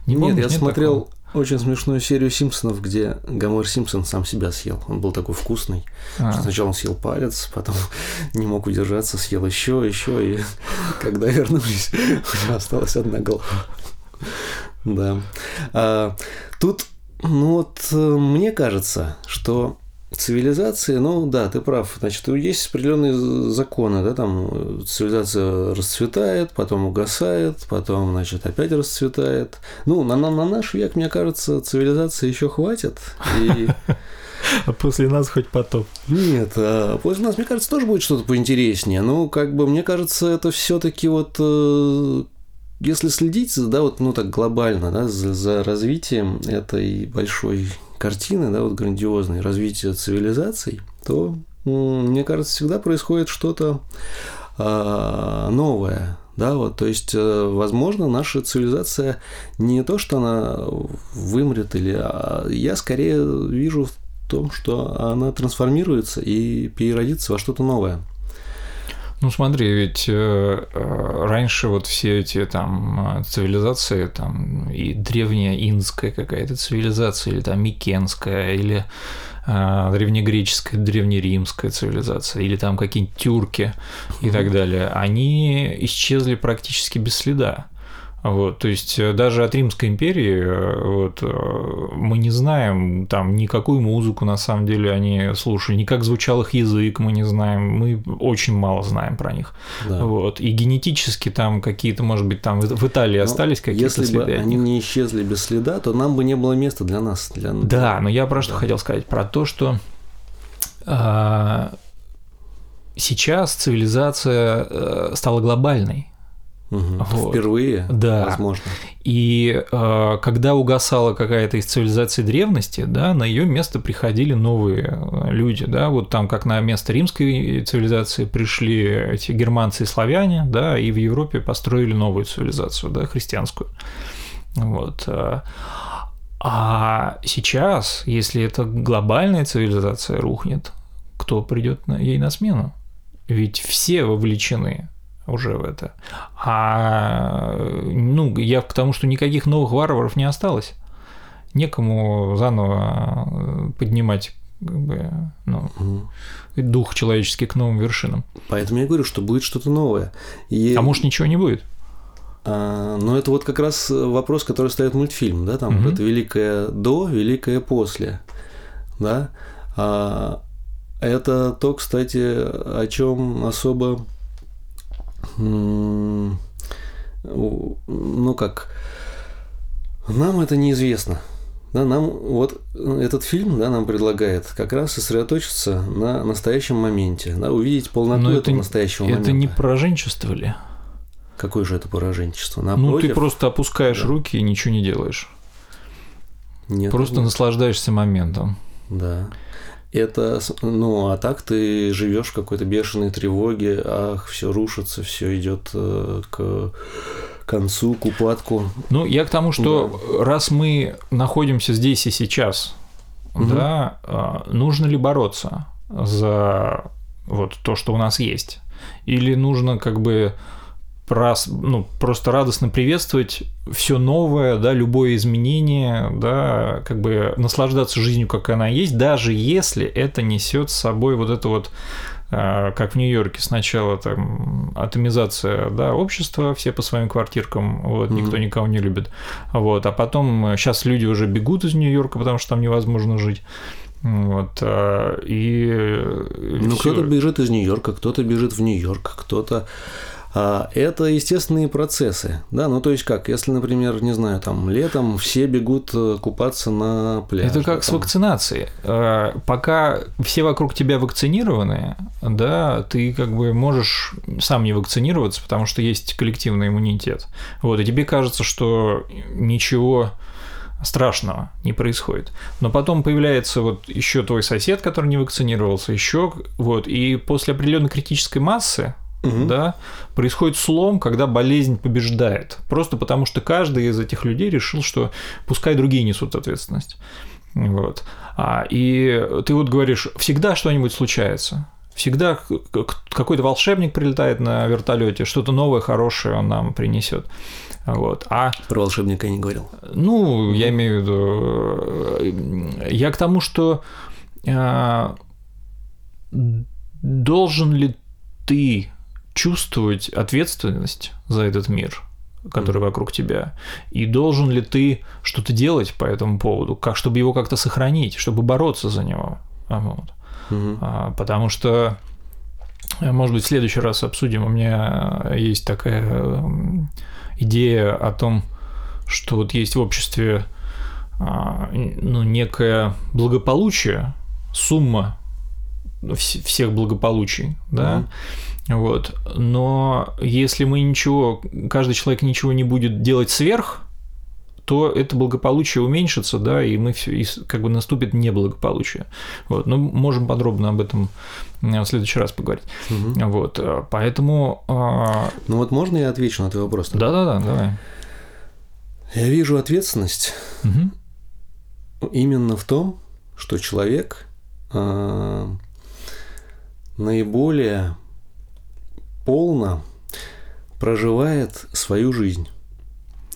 Не помнишь, нет, я нет смотрел такого? очень смешную серию Симпсонов, где Гомер Симпсон сам себя съел. Он был такой вкусный, а. что сначала он съел палец, потом не мог удержаться, съел еще, еще, и когда вернулись, у него осталась одна голова. Да. А, тут, ну вот, э, мне кажется, что цивилизации, ну да, ты прав, значит, есть определенные законы, да, там цивилизация расцветает, потом угасает, потом, значит, опять расцветает. Ну, на, на, на наш век, мне кажется, цивилизации еще хватит. И... А после нас хоть потоп. Нет, а после нас, мне кажется, тоже будет что-то поинтереснее. Ну, как бы, мне кажется, это все-таки вот э, если следить, да, вот, ну так глобально, да, за, за развитием этой большой картины, да, вот грандиозной развития цивилизаций, то, мне кажется, всегда происходит что-то а, новое, да, вот, то есть, э, возможно, наша цивилизация не то, что она вымрет, или а я скорее вижу в том, что она трансформируется и переродится во что-то новое. Ну смотри, ведь э, э, раньше вот все эти там цивилизации, там и древняя инская какая-то цивилизация, или там микенская, или э, древнегреческая, древнеримская цивилизация, или там какие-нибудь тюрки и так далее, они исчезли практически без следа. Вот, то есть э, даже от Римской империи э, вот, э, мы не знаем там никакую музыку на самом деле они слушали, ни как звучал их язык мы не знаем, мы очень мало знаем про них. Да. Вот, и генетически там какие-то, может быть, там в Италии но остались какие-то если следы. Если бы они не исчезли без следа, то нам бы не было места для нас. Для... Да, но я про что да. хотел сказать, про то, что а, сейчас цивилизация стала глобальной. Угу. Вот. Впервые, да. возможно. И э, когда угасала какая-то из цивилизаций древности, да, на ее место приходили новые э, люди, да, вот там как на место римской цивилизации пришли эти германцы и славяне, да, и в Европе построили новую цивилизацию, да, христианскую. Вот. Э. А сейчас, если эта глобальная цивилизация рухнет, кто придет ей на смену? Ведь все вовлечены уже в это. А ну, я к тому, что никаких новых варваров не осталось. Некому заново э, поднимать как бы, ну, угу. дух человеческий к новым вершинам. Поэтому я говорю, что будет что-то новое. И... А может ничего не будет? А, но это вот как раз вопрос, который ставит мультфильм, да, там угу. это великое до, великое после, да. А, это то, кстати, о чем особо ну как, нам это неизвестно. Да, нам вот этот фильм да, нам предлагает как раз сосредоточиться на настоящем моменте, да, увидеть полноту Но этого это, настоящего это момента. Это не про женчество ли? Какое же это пораженчество? Ну, Напротив, ты просто опускаешь Да. руки и ничего не делаешь. нет, Просто нет. наслаждаешься моментом. Да. Это, ну, а так ты живешь в какой-то бешеной тревоге, ах, все рушится, все идет э, к концу, к упадку. Ну, я к тому, что раз мы находимся здесь и сейчас, Мгм. да, а, нужно ли бороться за вот то, что у нас есть? Или нужно как бы прос- ну, просто радостно приветствовать все новое, да, любое изменение, да, как бы наслаждаться жизнью, как она есть, даже если это несет с собой вот это вот а, как в Нью-Йорке сначала там атомизация да, общества, все по своим квартиркам, вот, никто никого не любит. Вот, а потом сейчас люди уже бегут из Нью-Йорка, потому что там невозможно жить. Вот, а, и э, Ну, кто-то бежит из Нью-Йорка, кто-то бежит в Нью-Йорк, кто-то... а, это естественные процессы, да, ну то есть как, если, например, не знаю, там летом все бегут э, купаться на пляж. Это как да, с там. вакцинацией. Э, Пока все вокруг тебя вакцинированы, да, ты как бы можешь сам не вакцинироваться, потому что есть коллективный иммунитет. Вот, и тебе кажется, что ничего страшного не происходит. Но потом появляется вот еще твой сосед, который не вакцинировался, еще вот, и после определенной критической массы, Мгм. да, происходит слом, когда болезнь побеждает. Просто потому что каждый из этих людей решил, что пускай другие несут ответственность. Вот. А, и ты вот говоришь, всегда что-нибудь случается. Всегда какой-то волшебник прилетает на вертолете, что-то новое, хорошее он нам принесет. Вот. А Про волшебника я не говорил. ну, я имею в виду, э, я к тому, что э, должен ли ты чувствовать ответственность за этот мир, который вокруг тебя, и должен ли ты что-то делать по этому поводу, как, чтобы его как-то сохранить, чтобы бороться за него. А, Вот. Мгм. А, Потому что, э, может быть, в следующий раз обсудим. У меня есть такая м, идея о том, что вот есть в обществе а, ну, некое благополучие, сумма вс- всех благополучий, да, вот. Но если мы ничего, каждый человек ничего не будет делать сверх, то это благополучие уменьшится, да, и мы все, и как бы наступит неблагополучие. Вот, но можем подробно об этом э, в следующий раз поговорить. Мгм. Вот, э, поэтому, а, Ну вот можно я отвечу на твой вопрос? да-да-да, давай. Я вижу ответственность Мгм. именно в том, что человек а, наиболее полно проживает свою жизнь.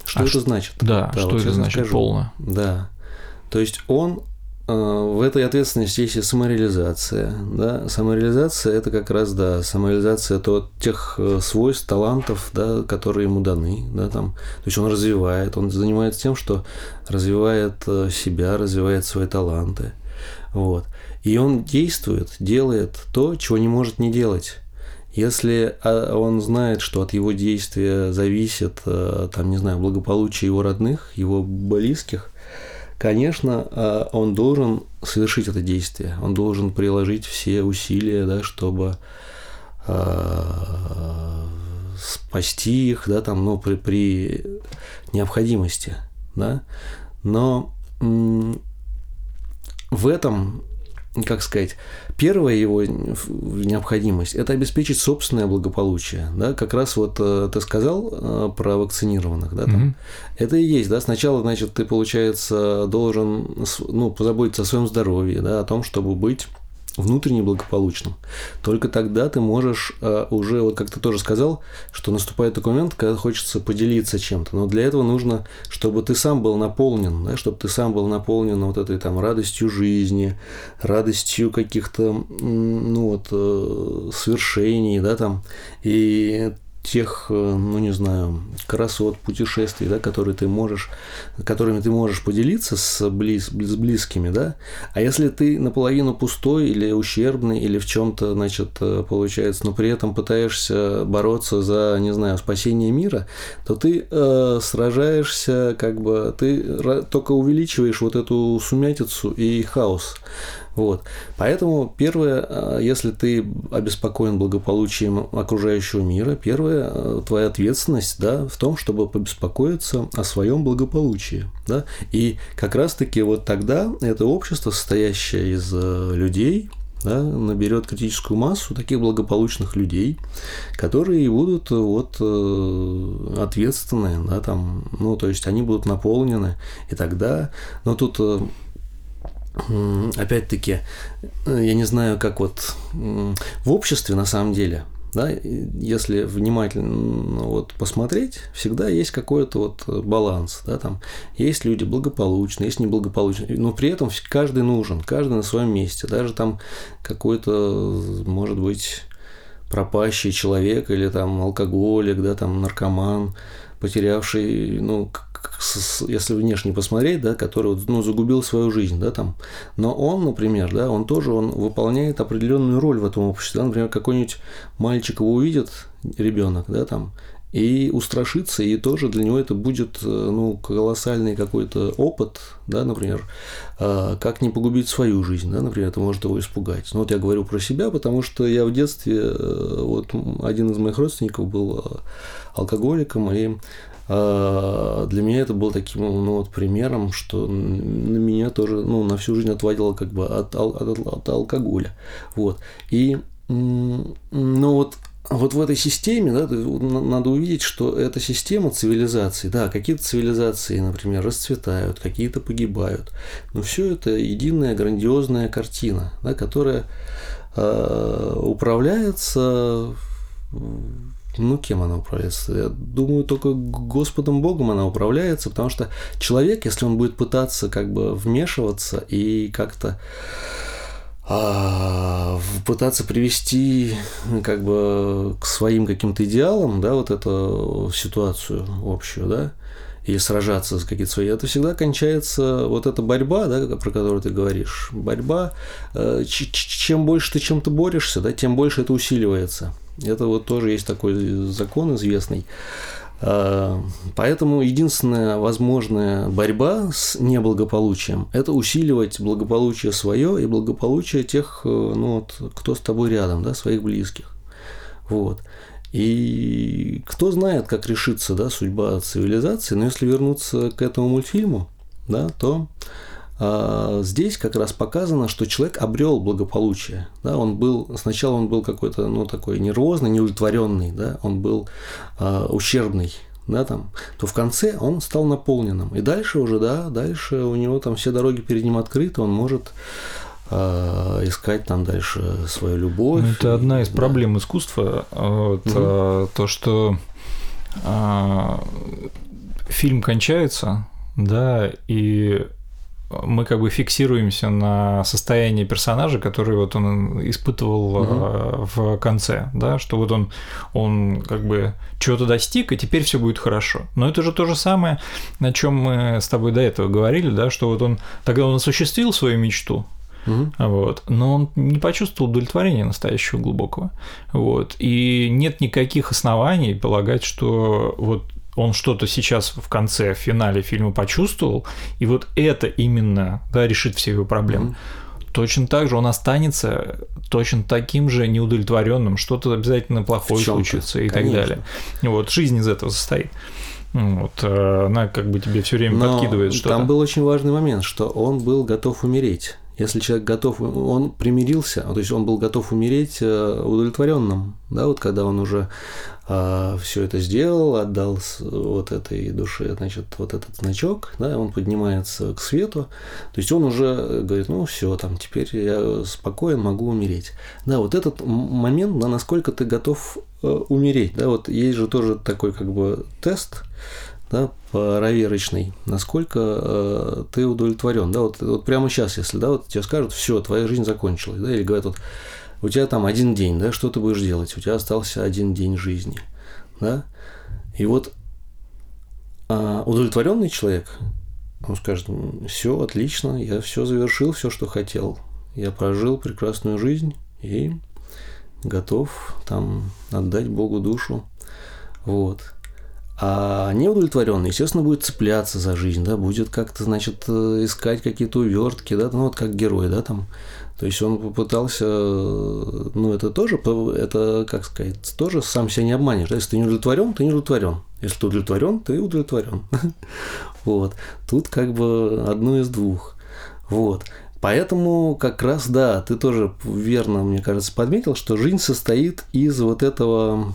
Что А это ш- значит? Да, Да, что вот это значит скажу. полно? Да. То есть он э, в этой ответственности есть и самореализация. Да? Самореализация это как раз да, самореализация то тех э, свойств, талантов, да, которые ему даны. Да, там. То есть он развивает, он занимается тем, что развивает э, себя, развивает свои таланты. Вот. И он действует, делает то, чего не может не делать. Если а, он знает, что от его действия зависит, э, там, не знаю, благополучие его родных, его близких, конечно, э, он должен совершить это действие. Он должен приложить все усилия, да, чтобы э, спасти их, да, там, ну, при, при необходимости, да. Но в этом, как сказать, первая его необходимость – это обеспечить собственное благополучие. Да? Как раз вот э, ты сказал э, про вакцинированных. Да, там. Мгм. Это и есть. Да? Сначала, значит, ты, получается, должен ну, позаботиться о своем здоровье, да, о том, чтобы быть внутренне благополучным. Только тогда ты можешь э, уже, вот как ты тоже сказал, что наступает такой момент, когда хочется поделиться чем-то. Но для этого нужно, чтобы ты сам был наполнен, да, чтобы ты сам был наполнен вот этой там радостью жизни, радостью каких-то, ну вот, э, свершений, да, там, и тех, э, ну не знаю, красот, путешествий, да, которые ты можешь, которыми ты можешь поделиться с, близ, с близкими, да. А если ты наполовину пустой или ущербный, или в чем-то, значит, э, получается, но при этом пытаешься бороться за, не знаю, спасение мира, то ты э, сражаешься, как бы, ты только увеличиваешь вот эту сумятицу и хаос. Вот. Поэтому первое, э, если ты обеспокоен благополучием окружающего мира, первая э, твоя ответственность да, в том, чтобы побеспокоиться о своем благополучии. Да? И как раз-таки вот тогда это общество, состоящее из э, людей, да, наберет критическую массу таких благополучных людей, которые будут вот ответственны, да, там, ну, то есть они будут наполнены, и тогда, но тут опять-таки, э, я не знаю, как вот в обществе на самом деле, да, если внимательно вот посмотреть, всегда есть какой-то вот баланс, да, там. Есть люди благополучные, есть неблагополучные, но при этом каждый нужен, каждый на своем месте, даже там какой-то, может быть, пропащий человек или там алкоголик, да, там наркоман, потерявший, ну, если внешне посмотреть, да, который ну, загубил свою жизнь, да, там. Но он, например, да, он тоже он выполняет определенную роль в этом обществе. Да, например, какой-нибудь мальчик его увидит, ребенок, да, там, и устрашиться, и тоже для него это будет э, ну, колоссальный какой-то опыт, да, например, э, как не погубить свою жизнь, да, например, это может его испугать. Ну, вот я говорю про себя, потому что я в детстве, э, вот один из моих родственников был алкоголиком, и для меня это был таким ну, вот, примером, что на меня тоже ну, на всю жизнь отводило как бы от, от, от, от алкоголя. Вот. И ну вот вот в этой системе да, надо увидеть, что эта система цивилизации, да, какие-то цивилизации, например, расцветают, какие-то погибают, но все это единая грандиозная картина, да, которая э, управляется ну, кем она управляется? Я думаю, только Господом Богом она управляется, потому что человек, если он будет пытаться как бы вмешиваться и как-то а, пытаться привести как бы к своим каким-то идеалам, да, вот эту ситуацию общую, да, или сражаться за какие-то свои, это всегда кончается вот эта борьба, да, про которую ты говоришь. Борьба, э, чем больше ты чем-то борешься, да, тем больше это усиливается. Это вот тоже есть такой закон известный. А, поэтому единственная возможная борьба с неблагополучием – это усиливать благополучие свое и благополучие тех, э, ну, вот, кто с тобой рядом, да, своих близких. Вот. И кто знает, как решится да, судьба цивилизации, но если вернуться к этому мультфильму, да, то здесь как раз показано, что человек обрел благополучие. Да, он был, сначала он был какой-то, ну, такой нервозный, неудовлетворенный, да, он был а, ущербный, да, там, то в конце он стал наполненным. И дальше уже, да, дальше у него там все дороги перед ним открыты, он может э, искать там дальше свою любовь. Ну, это одна из да. проблем искусства, вот, угу. э, то, что э, фильм кончается, да, и мы как бы фиксируемся на состоянии персонажа, который вот он испытывал угу. в конце, да, что вот он, он как бы чего-то достиг, и теперь все будет хорошо. Но это же то же самое, о чем мы с тобой до этого говорили, да, что вот он тогда он осуществил свою мечту, Угу. Вот. Но он не почувствовал удовлетворения настоящего глубокого. Вот. И нет никаких оснований полагать, что вот он что-то сейчас в конце, в финале фильма почувствовал, и вот это именно да, решит все его проблемы. Mm-hmm. Точно так же он останется точно таким же неудовлетворенным, что-то обязательно плохое случится и Конечно. так далее. Вот жизнь из этого состоит. Вот, э, она как бы тебе все время Но подкидывает что-то. Там был очень важный момент, что он был готов умереть. Если человек готов, он примирился, то есть он был готов умереть э, удовлетворенным, да, вот когда он уже а, все это сделал, отдал вот этой душе, значит, вот этот значок, да, он поднимается к свету, то есть он уже говорит, ну все, там, теперь я спокоен, могу умереть. Да, вот этот момент, да, насколько ты готов э, умереть, да, вот есть же тоже такой как бы тест, да, проверочный, насколько э, ты удовлетворен, да, вот, вот прямо сейчас, если, да, вот тебе скажут, все, твоя жизнь закончилась, да, или говорят, вот, у тебя там один день, да, что ты будешь делать, у тебя остался один день жизни, да, и вот а удовлетворенный человек, он скажет, все отлично, я все завершил, все, что хотел, я прожил прекрасную жизнь и готов там отдать Богу душу, вот. А неудовлетворенный, естественно, будет цепляться за жизнь, да, будет как-то, значит, э, искать какие-то увертки, да, ну вот как герой, да, там. То есть он попытался, ну это тоже, это, как сказать, тоже сам себя не обманешь. Да? Если ты не удовлетворен, ты не удовлетворен. Если ты удовлетворен, ты удовлетворен. Вот. Тут как бы одно из двух. Вот. Поэтому как раз, да, ты тоже верно, мне кажется, подметил, что жизнь состоит из вот этого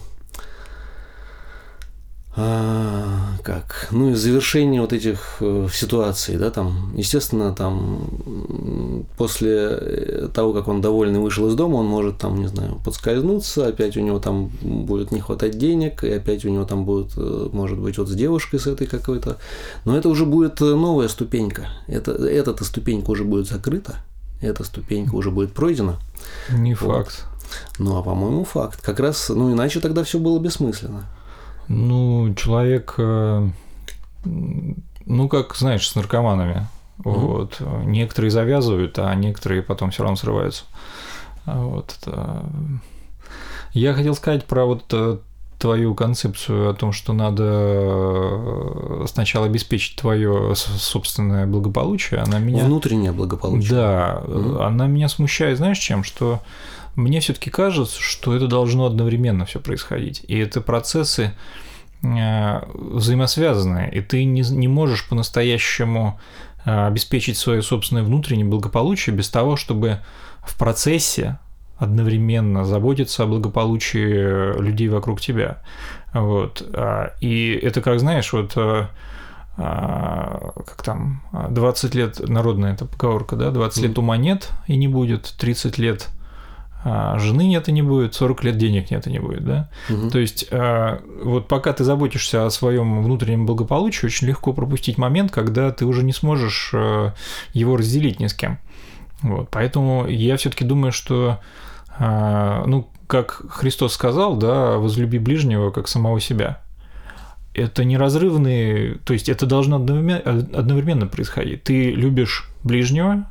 а, как, ну и завершение вот этих э, ситуаций, да, там, естественно, там после того, как он довольный вышел из дома, он может там, не знаю, подскользнуться, опять у него там будет не хватать денег, и опять у него там будет, э, может быть, вот с девушкой с этой какой-то, но это уже будет э, новая ступенька, это, эта ступенька уже будет закрыта, эта ступенька уже будет пройдена. Не вот. факт. Ну, а по-моему, факт. Как раз, ну, иначе тогда все было бессмысленно. Ну, человек, э, ну, как, знаешь, с наркоманами. Mm-hmm. Вот. Некоторые завязывают, а некоторые потом все равно срываются. Вот. Я хотел сказать про вот э, твою концепцию о том, что надо э, сначала обеспечить твое собственное благополучие, она меня... Внутреннее благополучие. Да, mm-hmm. она меня смущает, знаешь, чем? Что мне все-таки кажется, что это должно одновременно все происходить. И это процессы э, взаимосвязанные, и ты не, не можешь по-настоящему э, обеспечить свое собственное внутреннее благополучие без того, чтобы в процессе одновременно заботиться о благополучии людей вокруг тебя. Вот. А, и это, как знаешь, вот э, а, как там, 20 лет, народная эта поговорка, да, 20 лет ума нет и не будет, 30 лет а, жены нет и не будет, 40 лет денег нет и не будет, да? Угу. То есть а, вот пока ты заботишься о своем внутреннем благополучии, очень легко пропустить момент, когда ты уже не сможешь а, его разделить ни с кем. Вот, поэтому я все-таки думаю, что, ну, как Христос сказал, да, возлюби ближнего как самого себя. Это неразрывные, то есть это должно одновременно происходить. Ты любишь ближнего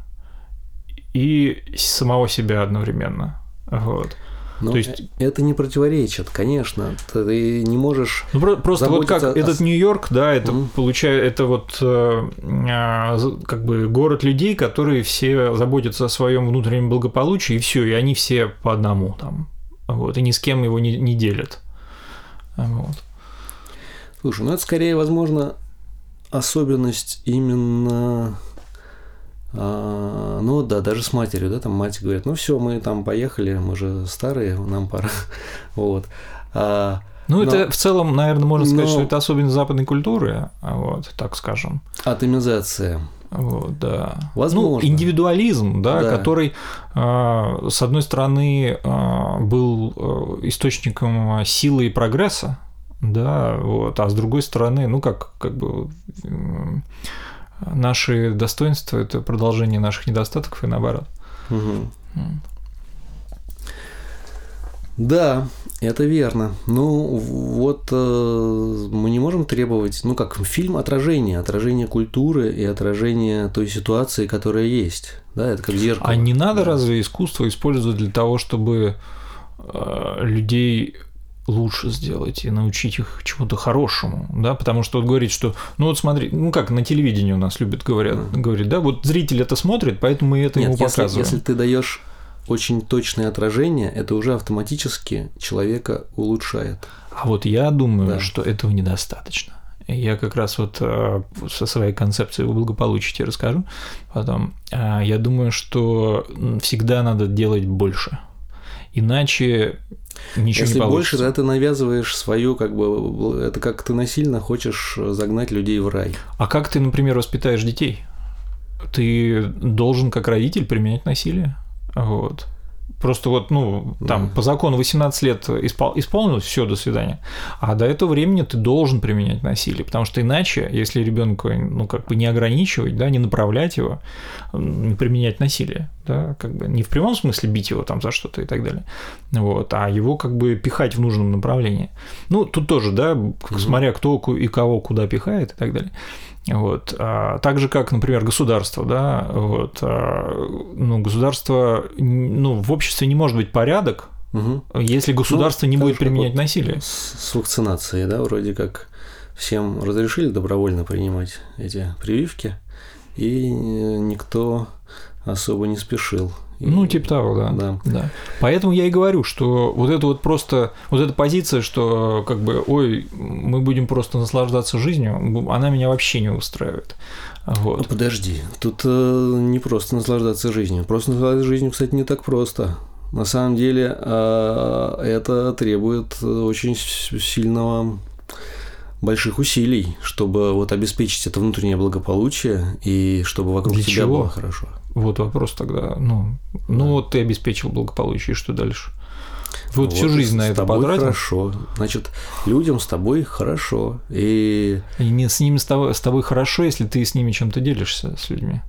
и самого себя одновременно. Вот. Но То есть это не противоречит, конечно. Ты не можешь. Ну, просто вот как о... этот Нью-Йорк, да, это mm. получает, это вот э, а, как бы город людей, которые все заботятся о своем внутреннем благополучии, и все, и они все по одному там. Вот, и ни с кем его не, не делят. Вот. Слушай, ну это скорее, возможно, особенность именно а, ну да, даже с матерью, да, там мать говорит, ну все, мы там поехали, мы же старые, нам пора, вот. А, ну, но, это в целом, наверное, можно сказать, но, что это особенность западной культуры, вот, так скажем. Атомизация. Вот, да. Возможно. Ну, индивидуализм, да, да. который, а, с одной стороны, а, был э, источником силы и прогресса, да, вот, а с другой стороны, ну, как, как бы наши достоинства – это продолжение наших недостатков и наоборот. Угу. Да, это верно. Ну, вот э, мы не можем требовать, ну, как фильм отражение, отражение культуры и отражение той ситуации, которая есть. Да, это как зеркало. А не надо да. разве искусство использовать для того, чтобы э, людей лучше сделать и научить их чему-то хорошему, да, потому что вот говорить, что, ну вот смотри, ну как на телевидении у нас любят говорят, mm. говорить, да, вот зритель это смотрит, поэтому мы это Нет, ему если, показываем. Если ты даешь очень точное отражение, это уже автоматически человека улучшает. А вот я думаю, да. что этого недостаточно. Я как раз вот э, со своей концепцией благополучия тебе расскажу потом. А, я думаю, что всегда надо делать больше. Иначе Ничего Если не больше, да, ты навязываешь свою, как бы, это как ты насильно хочешь загнать людей в рай. А как ты, например, воспитаешь детей? Ты должен как родитель применять насилие. Вот. Просто вот, ну, там, по закону 18 лет испол... исполнилось, все, до свидания. А до этого времени ты должен применять насилие, потому что иначе, если ребенка, ну, как бы не ограничивать, да, не направлять его, не применять насилие, да, как бы не в прямом смысле бить его там за что-то и так далее, вот, а его как бы пихать в нужном направлении. Ну, тут тоже, да, смотря кто и кого куда пихает и так далее. Вот. А, так же, как, например, государство, да, вот, а, ну, государство, ну, в обществе не может быть порядок, угу. если государство ну, не будет применять вот насилие. С, с вакцинацией, да, вроде как всем разрешили добровольно принимать эти прививки, и никто особо не спешил. Ну, типа того, да. Да. да. Поэтому я и говорю, что вот это вот просто, вот эта позиция, что как бы, ой, мы будем просто наслаждаться жизнью, она меня вообще не устраивает. Вот. Ну, подожди, тут э, не просто наслаждаться жизнью. Просто наслаждаться жизнью, кстати, не так просто. На самом деле э, это требует очень сильного больших усилий, чтобы вот обеспечить это внутреннее благополучие и чтобы вокруг Для тебя чего? было хорошо. Вот вопрос тогда. Ну, ну вот ты обеспечил благополучие, что дальше? Вот, всю жизнь на это тобой потратил. хорошо. Значит, людям с тобой хорошо. И... И с ними с тобой, с тобой хорошо, если ты с ними чем-то делишься, с людьми.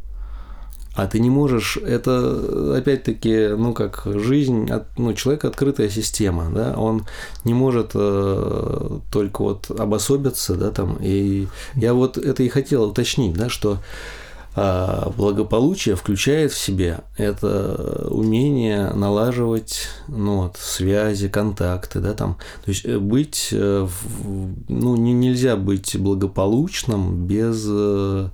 А ты не можешь, это опять-таки, ну как жизнь, ну человек открытая система, да, он не может э, только вот обособиться, да, там, и я вот это и хотел уточнить, да, что а, благополучие включает в себе это умение налаживать ну, вот, связи, контакты, да, там, то есть э, быть, э, ну, не, нельзя быть благополучным без э,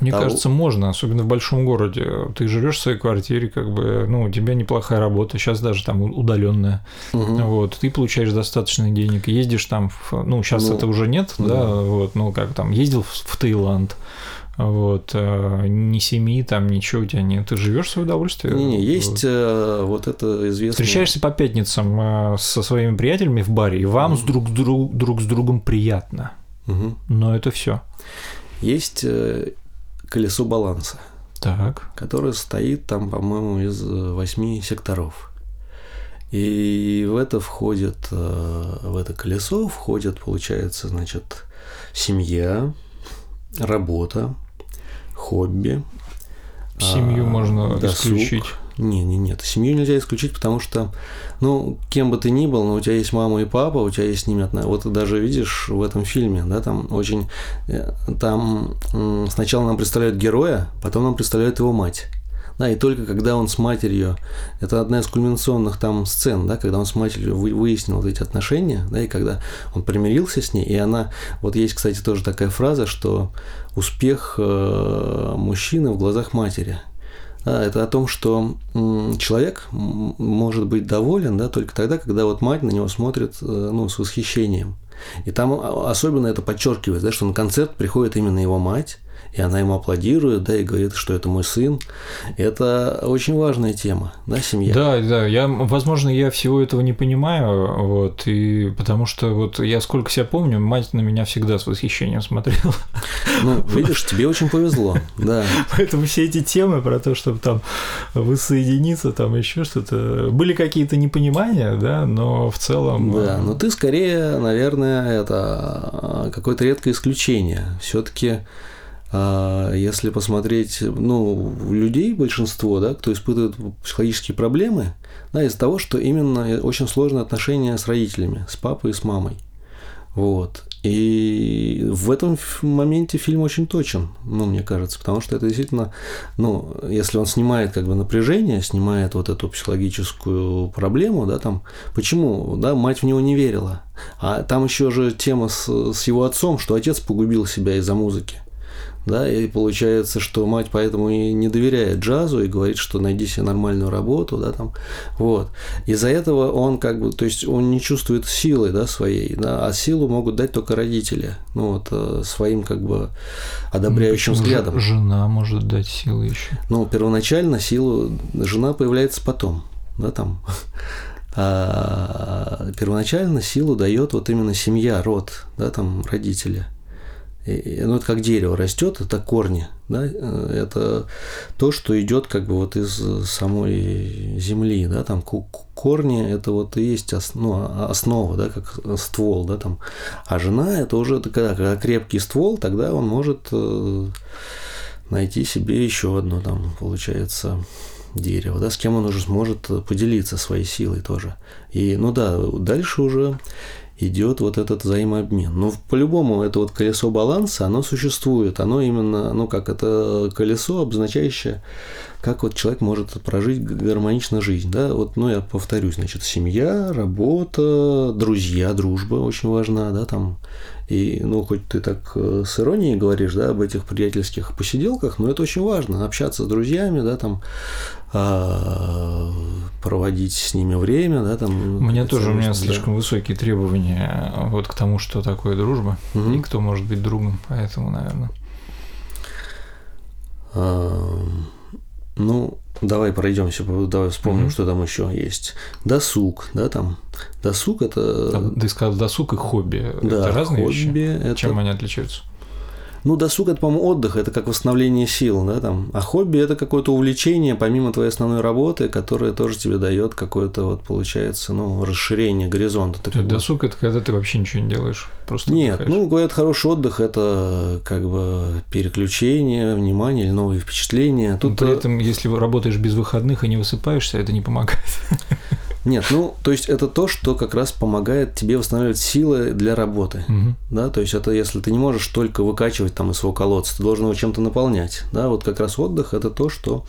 Мне того- кажется, можно, особенно в большом городе. Ты живешь в своей квартире, как бы, ну, у тебя неплохая работа, сейчас даже там удаленная. Мгм. Вот, ты получаешь достаточно денег, ездишь там, в- ну, сейчас Ну, это уже нет, да, да. вот, ну, как там, ездил в, в Таиланд, вот, э, ни семьи там, ничего у тебя нет, ты живешь в удовольствие. Не-не, Вот. есть э, вот это известное... Встречаешься по пятницам э, со своими приятелями в баре, и вам с друг, друг, друг с другом приятно. Мгм. Но это все. Есть э, колесо баланса, Так. которое состоит там, по-моему, из э, восьми секторов. И в это входит, в это колесо входит, получается, значит, семья, работа, хобби. Семью а, можно досуг. исключить. Не, не, нет. Семью нельзя исключить, потому что, ну, кем бы ты ни был, но у тебя есть мама и папа, у тебя есть с ними отношения. Вот ты даже видишь в этом фильме, да, там очень... э, Там сначала нам представляют героя, потом нам представляют его мать. Да, и только когда он с матерью, это одна из кульминационных там сцен, да, когда он с матерью вы- выяснил вот эти отношения, да, и когда он примирился с ней, и она, вот есть, кстати, тоже такая фраза, что успех э, мужчины в глазах матери. Да, это о том, что человек может быть доволен да, только тогда, когда вот мать на него смотрит э, ну, с восхищением. И там а, особенно это подчеркивается, да, что на концерт приходит именно его мать, и она ему аплодирует, да, и говорит, что это мой сын. Это очень важная тема, да, семья. Да, да, я, возможно, я всего этого не понимаю, вот, и потому что вот я сколько себя помню, мать на меня всегда с восхищением смотрела. Ну, видишь, тебе очень повезло, да. Поэтому все эти темы про то, чтобы там воссоединиться, там еще что-то, были какие-то непонимания, да, но в целом... Да, э, но ты скорее, наверное, это какое-то редкое исключение. Все-таки, если посмотреть, ну, людей большинство, да, кто испытывает психологические проблемы, да, из-за того, что именно очень сложные отношения с родителями, с папой и с мамой. Вот. И в этом моменте фильм очень точен, ну, мне кажется, потому что это действительно, ну, если он снимает как бы напряжение, снимает вот эту психологическую проблему, да, там, почему, да, мать в него не верила, а там еще же тема с, с его отцом, что отец погубил себя из-за музыки. Да, и получается, что мать поэтому и не доверяет джазу и говорит, что найди себе нормальную работу, да, там, вот. Из-за этого он как бы, то есть он не чувствует силы, да, своей, да, а силу могут дать только родители, ну, вот, э, своим как бы одобряющим же- взглядом. Жена может дать силы еще. Ну, первоначально силу жена появляется потом, да, там. А первоначально силу дает вот именно семья, род, да, там родители. И- ну, это как дерево растет, это корни, да, э, это то, что идет как бы вот из самой земли, да, там корни это вот и есть ос- ну, а- основа, да, как ствол, да, там, а жена это уже когда, когда крепкий ствол, тогда он может э, найти себе еще одно там, получается, дерево, да, с кем он уже сможет поделиться своей силой тоже. И, ну да, дальше уже идет вот этот взаимообмен. Но по-любому это вот колесо баланса, оно существует, оно именно, ну как это колесо, обозначающее, как вот человек может прожить гармонично жизнь, да, вот, ну я повторюсь, значит, семья, работа, друзья, дружба очень важна, да, там, И, ну, хоть ты так э, с иронией говоришь, да, об этих приятельских посиделках, но это очень важно, общаться с друзьями, да, там, проводить с ними время, да, там. У меня тоже, у меня да. слишком высокие требования вот к тому, что такое дружба, Мгм. и кто может быть другом, поэтому, наверное. А, Ну, давай пройдемся, давай вспомним, Мгм. что там еще есть. Досуг, да, там. Досуг это. Там, ты сказал досуг и хобби. да, это разные хобби, вещи? это- Чем они отличаются? Ну, досуг это, по-моему, отдых, это как восстановление сил, да, там. А хобби это какое-то увлечение, помимо твоей основной работы, которое тоже тебе дает какое-то, вот, получается, ну, расширение горизонта. То есть Досуг это когда ты вообще ничего не делаешь, просто Нет, отдыхаешь. ну, говорят, хороший отдых – это как бы переключение внимания или новые впечатления. Но Тут при э, этом, если работаешь без выходных и не высыпаешься, это не помогает. Нет, ну, то есть это то, что как раз помогает тебе восстанавливать силы для работы. Мгм. Да, то есть это если ты не можешь только выкачивать там из своего колодца, ты должен его чем-то наполнять. Да, вот как раз отдых – это то, что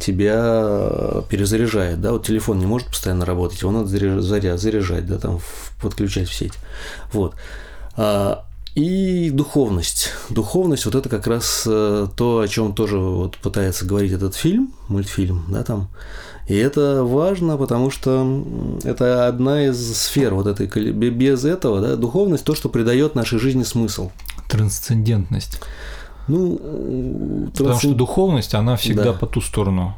тебя перезаряжает. Да, вот телефон не может постоянно работать, его надо заря- заря- заряжать, да, там подключать в сеть. Вот. А, И духовность. Духовность вот это как раз э, то, о чем тоже вот пытается говорить этот фильм, мультфильм, да, там. И это важно, потому что это одна из сфер вот этой, без этого, да, духовность то, что придает нашей жизни смысл. Трансцендентность. Ну, м, Потому что трансцен- духовность, она всегда Да. по ту сторону.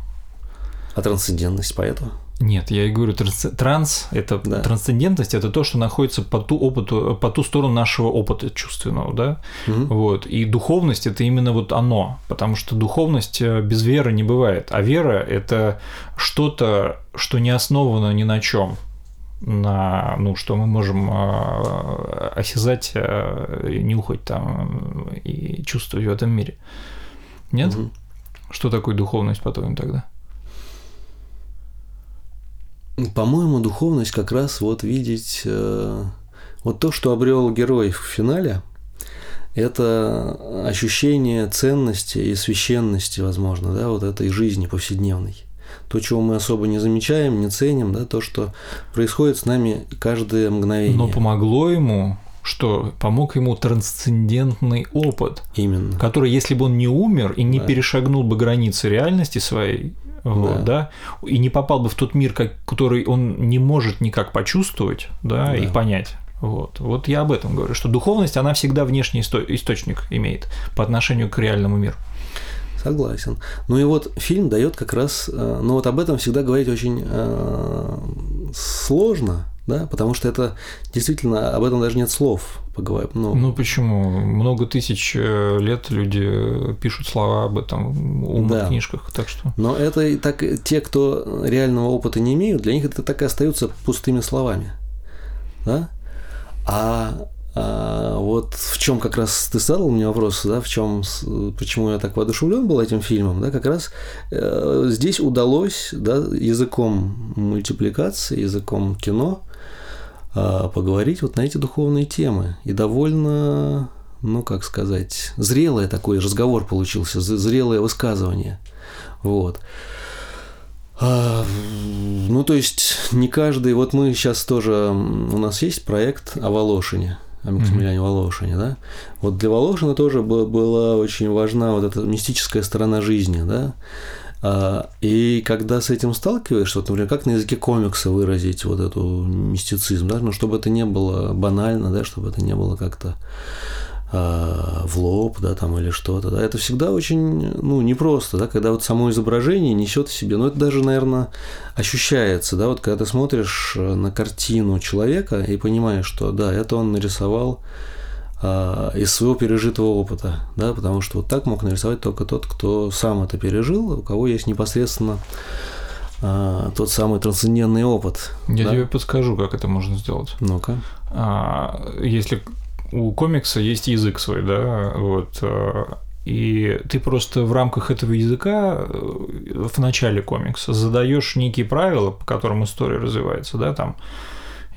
А трансцендентность поэтому? Нет, я и говорю, транс, транс это Да. трансцендентность это то, что находится по ту опыту, по ту сторону нашего опыта чувственного, да. Мгм. Вот. И духовность это именно вот оно, потому что духовность э, без веры не бывает, а вера это что-то, что не основано ни на чем на, ну, что мы можем э, осязать, э, нюхать там и чувствовать в этом мире. Нет? Мгм. Что такое духовность, по-твоему, тогда? По-моему, духовность как раз вот видеть э, вот то, что обрел герой в финале, это ощущение ценности и священности, возможно, да, вот этой жизни повседневной. То, чего мы особо не замечаем, не ценим, да, то, что происходит с нами каждое мгновение. Но помогло ему, что помог ему трансцендентный опыт, Именно. который, если бы он не умер и не Да. перешагнул бы границы реальности своей, вот, да. и не попал бы в тот мир, как, который он не может никак почувствовать, да, и Да. понять. Вот. вот я об этом говорю, что духовность, она всегда внешний исто- источник имеет по отношению к реальному миру. Согласен. Ну и вот фильм дает как раз, э, ну вот об этом всегда говорить очень э, сложно, да, потому что это действительно об этом даже нет слов поговорим. Ну, Ну почему? Много тысяч э, лет люди пишут слова об этом в умных Да. книжках, так что. Но это и так те, кто реального опыта не имеют, для них это так и остаются пустыми словами, да? А, а вот в чем как раз ты задал мне вопрос, да, в чем, почему я так воодушевлен был этим фильмом, да, как раз э, здесь удалось, да, языком мультипликации, языком кино поговорить вот на эти духовные темы и довольно, ну как сказать, зрелый такой разговор получился, зрелое высказывание, вот. А, Ну, то есть, не каждый... Вот мы сейчас тоже... У нас есть проект о Волошине, о Максимилиане Волошине, да? Вот для Волошина тоже бы- была очень важна вот эта мистическая сторона жизни, да? А, И когда с этим сталкиваешься, вот, например, как на языке комикса выразить вот эту мистицизм, да, ну, чтобы это не было банально, да, чтобы это не было как-то а, в лоб, да, там или что-то, да, это всегда очень, ну, непросто, да, когда вот само изображение несет в себе, ну, это даже, наверное, ощущается, да, вот когда ты смотришь э, на картину человека и понимаешь, что, да, это он нарисовал из своего пережитого опыта, да, потому что вот так мог нарисовать только тот, кто сам это пережил, у кого есть непосредственно а, тот самый трансцендентный опыт. Я да? тебе подскажу, как это можно сделать. Ну-ка. А, Если у комикса есть язык свой, да, вот, а, и ты просто в рамках этого языка э, в начале комикса задаешь некие правила, по которым история развивается, да, там,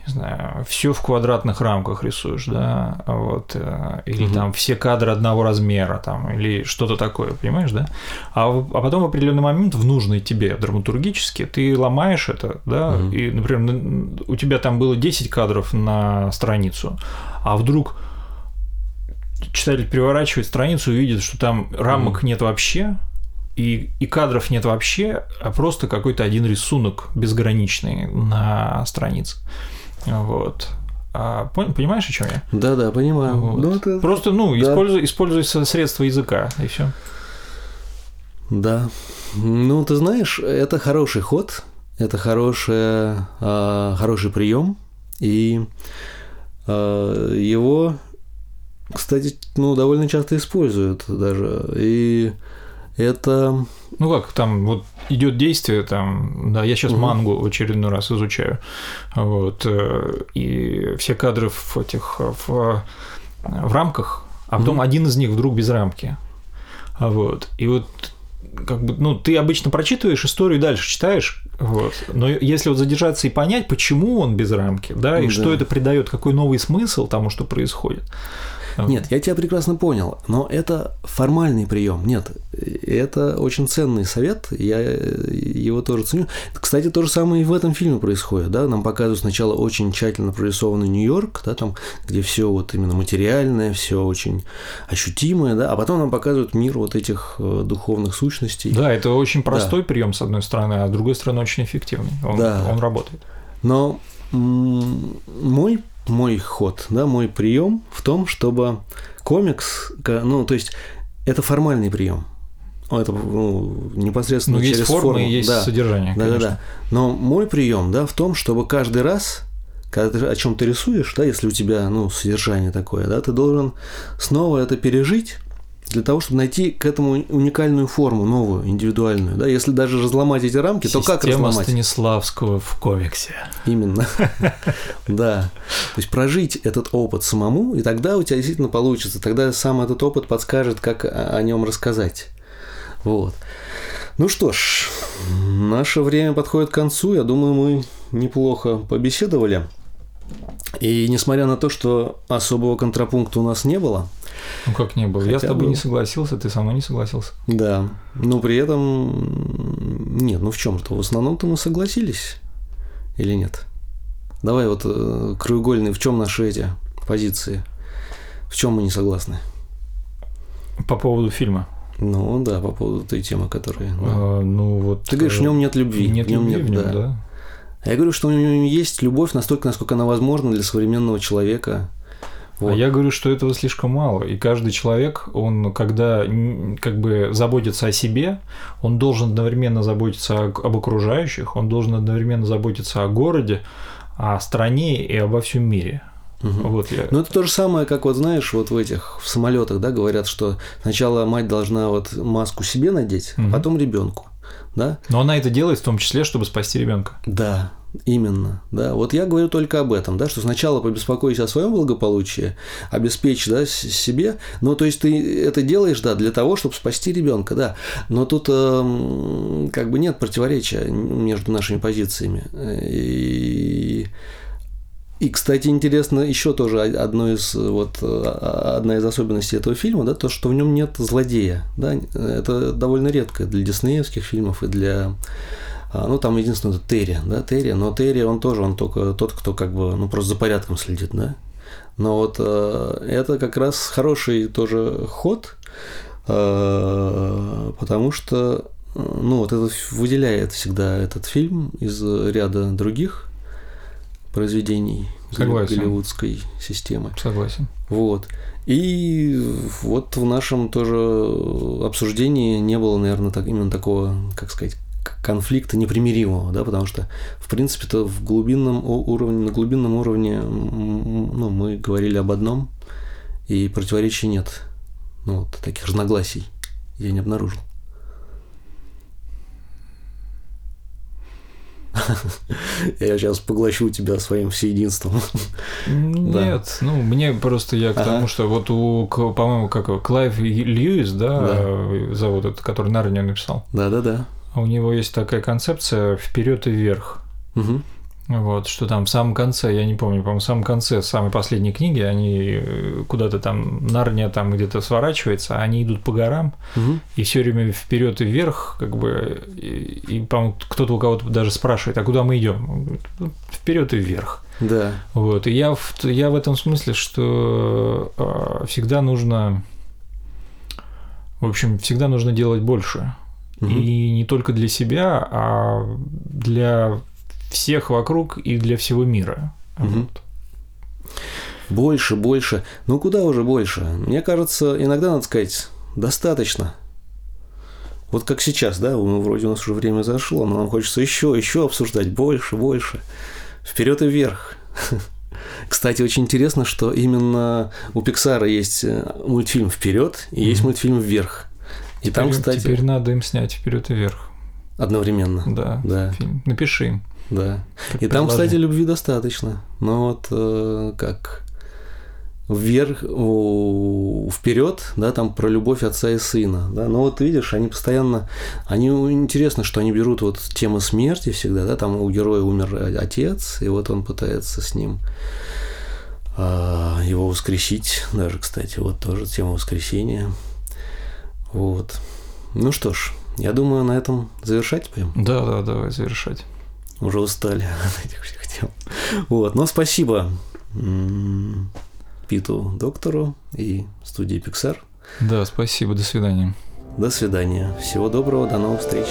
не знаю, все в квадратных рамках рисуешь, да, вот, э, или Мгм. там все кадры одного размера, там, или что-то такое, понимаешь, да? А, а потом в определенный момент в нужный тебе драматургически ты ломаешь это, да, Мгм. и, например, у тебя там было 10 кадров на страницу, а вдруг читатель переворачивает страницу и видит, что там рамок нет вообще, и, и кадров нет вообще, а просто какой-то один рисунок безграничный на странице. Вот. А, пон- понимаешь, о чем я? Да, да, понимаю. Вот. Ну, это... Просто, ну, да. используй, используй средства языка, и все. Да. Ну, ты знаешь, это хороший ход, это хороший, хороший прием, и а, его, кстати, ну, довольно часто используют даже. И это... Ну как, там вот идет действие, там, да, я сейчас Мгм. мангу в очередной раз изучаю, вот, э, и все кадры в этих, в, в рамках, а потом Мгм. один из них вдруг без рамки, вот, и вот как бы, ну, ты обычно прочитываешь историю и дальше читаешь, вот. Но если вот задержаться и понять, почему он без рамки, да, и Да. что это придает, какой новый смысл тому, что происходит. Нет, я тебя прекрасно понял, но это формальный прием. Нет, это очень ценный совет, я его тоже ценю. Кстати, то же самое и в этом фильме происходит, да, нам показывают сначала очень тщательно прорисованный Нью-Йорк, да, там, где все вот именно материальное, все очень ощутимое, да, а потом нам показывают мир вот этих э, духовных сущностей. Да, это очень простой прием с одной стороны, а с другой стороны очень эффективный. Он, Да. он работает. Но мой, мой ход, да, мой прием в том, чтобы комикс, ну, то есть это формальный прием. Это ну, непосредственно Ну, есть через форма форму. и есть да. содержание, Да, да, конечно. да. Но мой прием, да, в том, чтобы каждый раз, когда ты о чем ты рисуешь, да, если у тебя, ну, содержание такое, да, ты должен снова это пережить для того, чтобы найти к этому уникальную форму, новую, индивидуальную, да. Если даже разломать эти рамки, то как Система разломать? Станиславского в комиксе. Именно. Да. То есть прожить этот опыт самому, и тогда у тебя действительно получится. Тогда сам этот опыт подскажет, как о нем рассказать. Вот. Ну что ж, наше время подходит к концу. Я думаю, мы неплохо побеседовали. И несмотря на то, что особого контрапункта у нас не было, Ну как не было? Я с Хотя тобой бы- не согласился, ты со мной не согласился. да, но при этом нет, ну в чем-то, в основном-то мы согласились или нет? Давай вот э, краеугольный, в чем наши эти позиции? В чем мы не согласны? По поводу фильма. Ну да, по поводу той темы, которая. да. А, ну вот. Ты говоришь, в нем нет любви. Нет в нем любви в нем, да. да. А я говорю, что в нем есть любовь настолько, насколько она возможна для современного человека. Вот. А я говорю, что этого слишком мало. И каждый человек, он, когда как бы заботится о себе, он должен одновременно заботиться об окружающих, он должен одновременно заботиться о городе, о стране и обо всем мире. Мгм. Вот я. Ну, это то же самое, как вот знаешь, вот в этих в самолетах, да, говорят, что сначала мать должна вот маску себе надеть, а потом ребенку. Да? Но она это делает в том числе, чтобы спасти ребенка. Да, именно. Да. Вот я говорю только об этом, да, что сначала побеспокойся о своем благополучии, обеспечь да, себе. Ну, то есть ты это делаешь, да, для того, чтобы спасти ребенка, да. Но тут эм, как бы нет противоречия между нашими позициями. И, и, кстати, интересно еще тоже одно из вот а, одна из особенностей этого фильма, да, то, что в нем нет злодея, да, это довольно редко для диснеевских фильмов и для ну, там единственное, это Терри, да, Терри, но Терри, он тоже, он только тот, кто как бы, ну, просто за порядком следит, да. Но вот э, это как раз хороший тоже ход, э, потому что, ну, вот это выделяет всегда этот фильм из ряда других произведений Согласен. голливудской системы. Согласен. Вот. И вот в нашем тоже обсуждении не было, наверное, так, именно такого, как сказать, конфликта непримиримого, да, потому что, в принципе-то, в глубинном уровне, на глубинном уровне ну, мы говорили об одном, и противоречий нет. Ну, вот таких разногласий я не обнаружил. Я сейчас поглощу тебя своим всеединством. Да. Нет, ну мне просто я к Ага. тому, что вот у, по-моему, как Клайв Льюис, да, Да. э, зовут этот, который Нарнию написал. Да-да-да. А у него есть такая концепция вперед и вверх. Мгм. Вот, что там в самом конце, я не помню, по-моему, в самом конце самой последней книги, они э, куда-то там, Нарния там где-то сворачивается, а они идут по горам, Мгм. и все время вперед и вверх, как бы, и, и, по-моему, кто-то у кого-то даже спрашивает, а куда мы идем? вперед и вверх. Да. Вот. И я в, я в этом смысле, что э, всегда нужно, в общем, всегда нужно делать больше. Мгм. И не только для себя, а для всех вокруг и для всего мира. Мгм. Вот. Больше, больше. Ну куда уже больше? Мне кажется, иногда надо сказать, достаточно. Вот как сейчас, да, ну, вроде у нас уже время зашло, но нам хочется еще, еще обсуждать, больше, больше. Вперед и вверх. Кстати, очень интересно, что именно у Пиксара есть э, мультфильм вперед и есть мультфильм вверх. И там, Теперь- кстати, Теперь надо им снять вперед и вверх. одновременно. Да. Да. фильм. Напиши им. Да. И там, кстати, любви достаточно. Но вот э, как вверх, вперед, да, там про любовь отца и сына, да, но вот видишь, они постоянно, они интересно, что они берут вот тему смерти всегда, да, там у героя умер отец, и вот он пытается с ним а, его воскресить, даже, кстати, вот тоже тема воскресения, вот. Ну что ж, я думаю, на этом завершать будем. Да, да, давай завершать. Уже устали от этих всех тем. Вот, но спасибо Питу доктору и студии Pixar. Да, спасибо, до свидания. До свидания. Всего доброго, до новых встреч.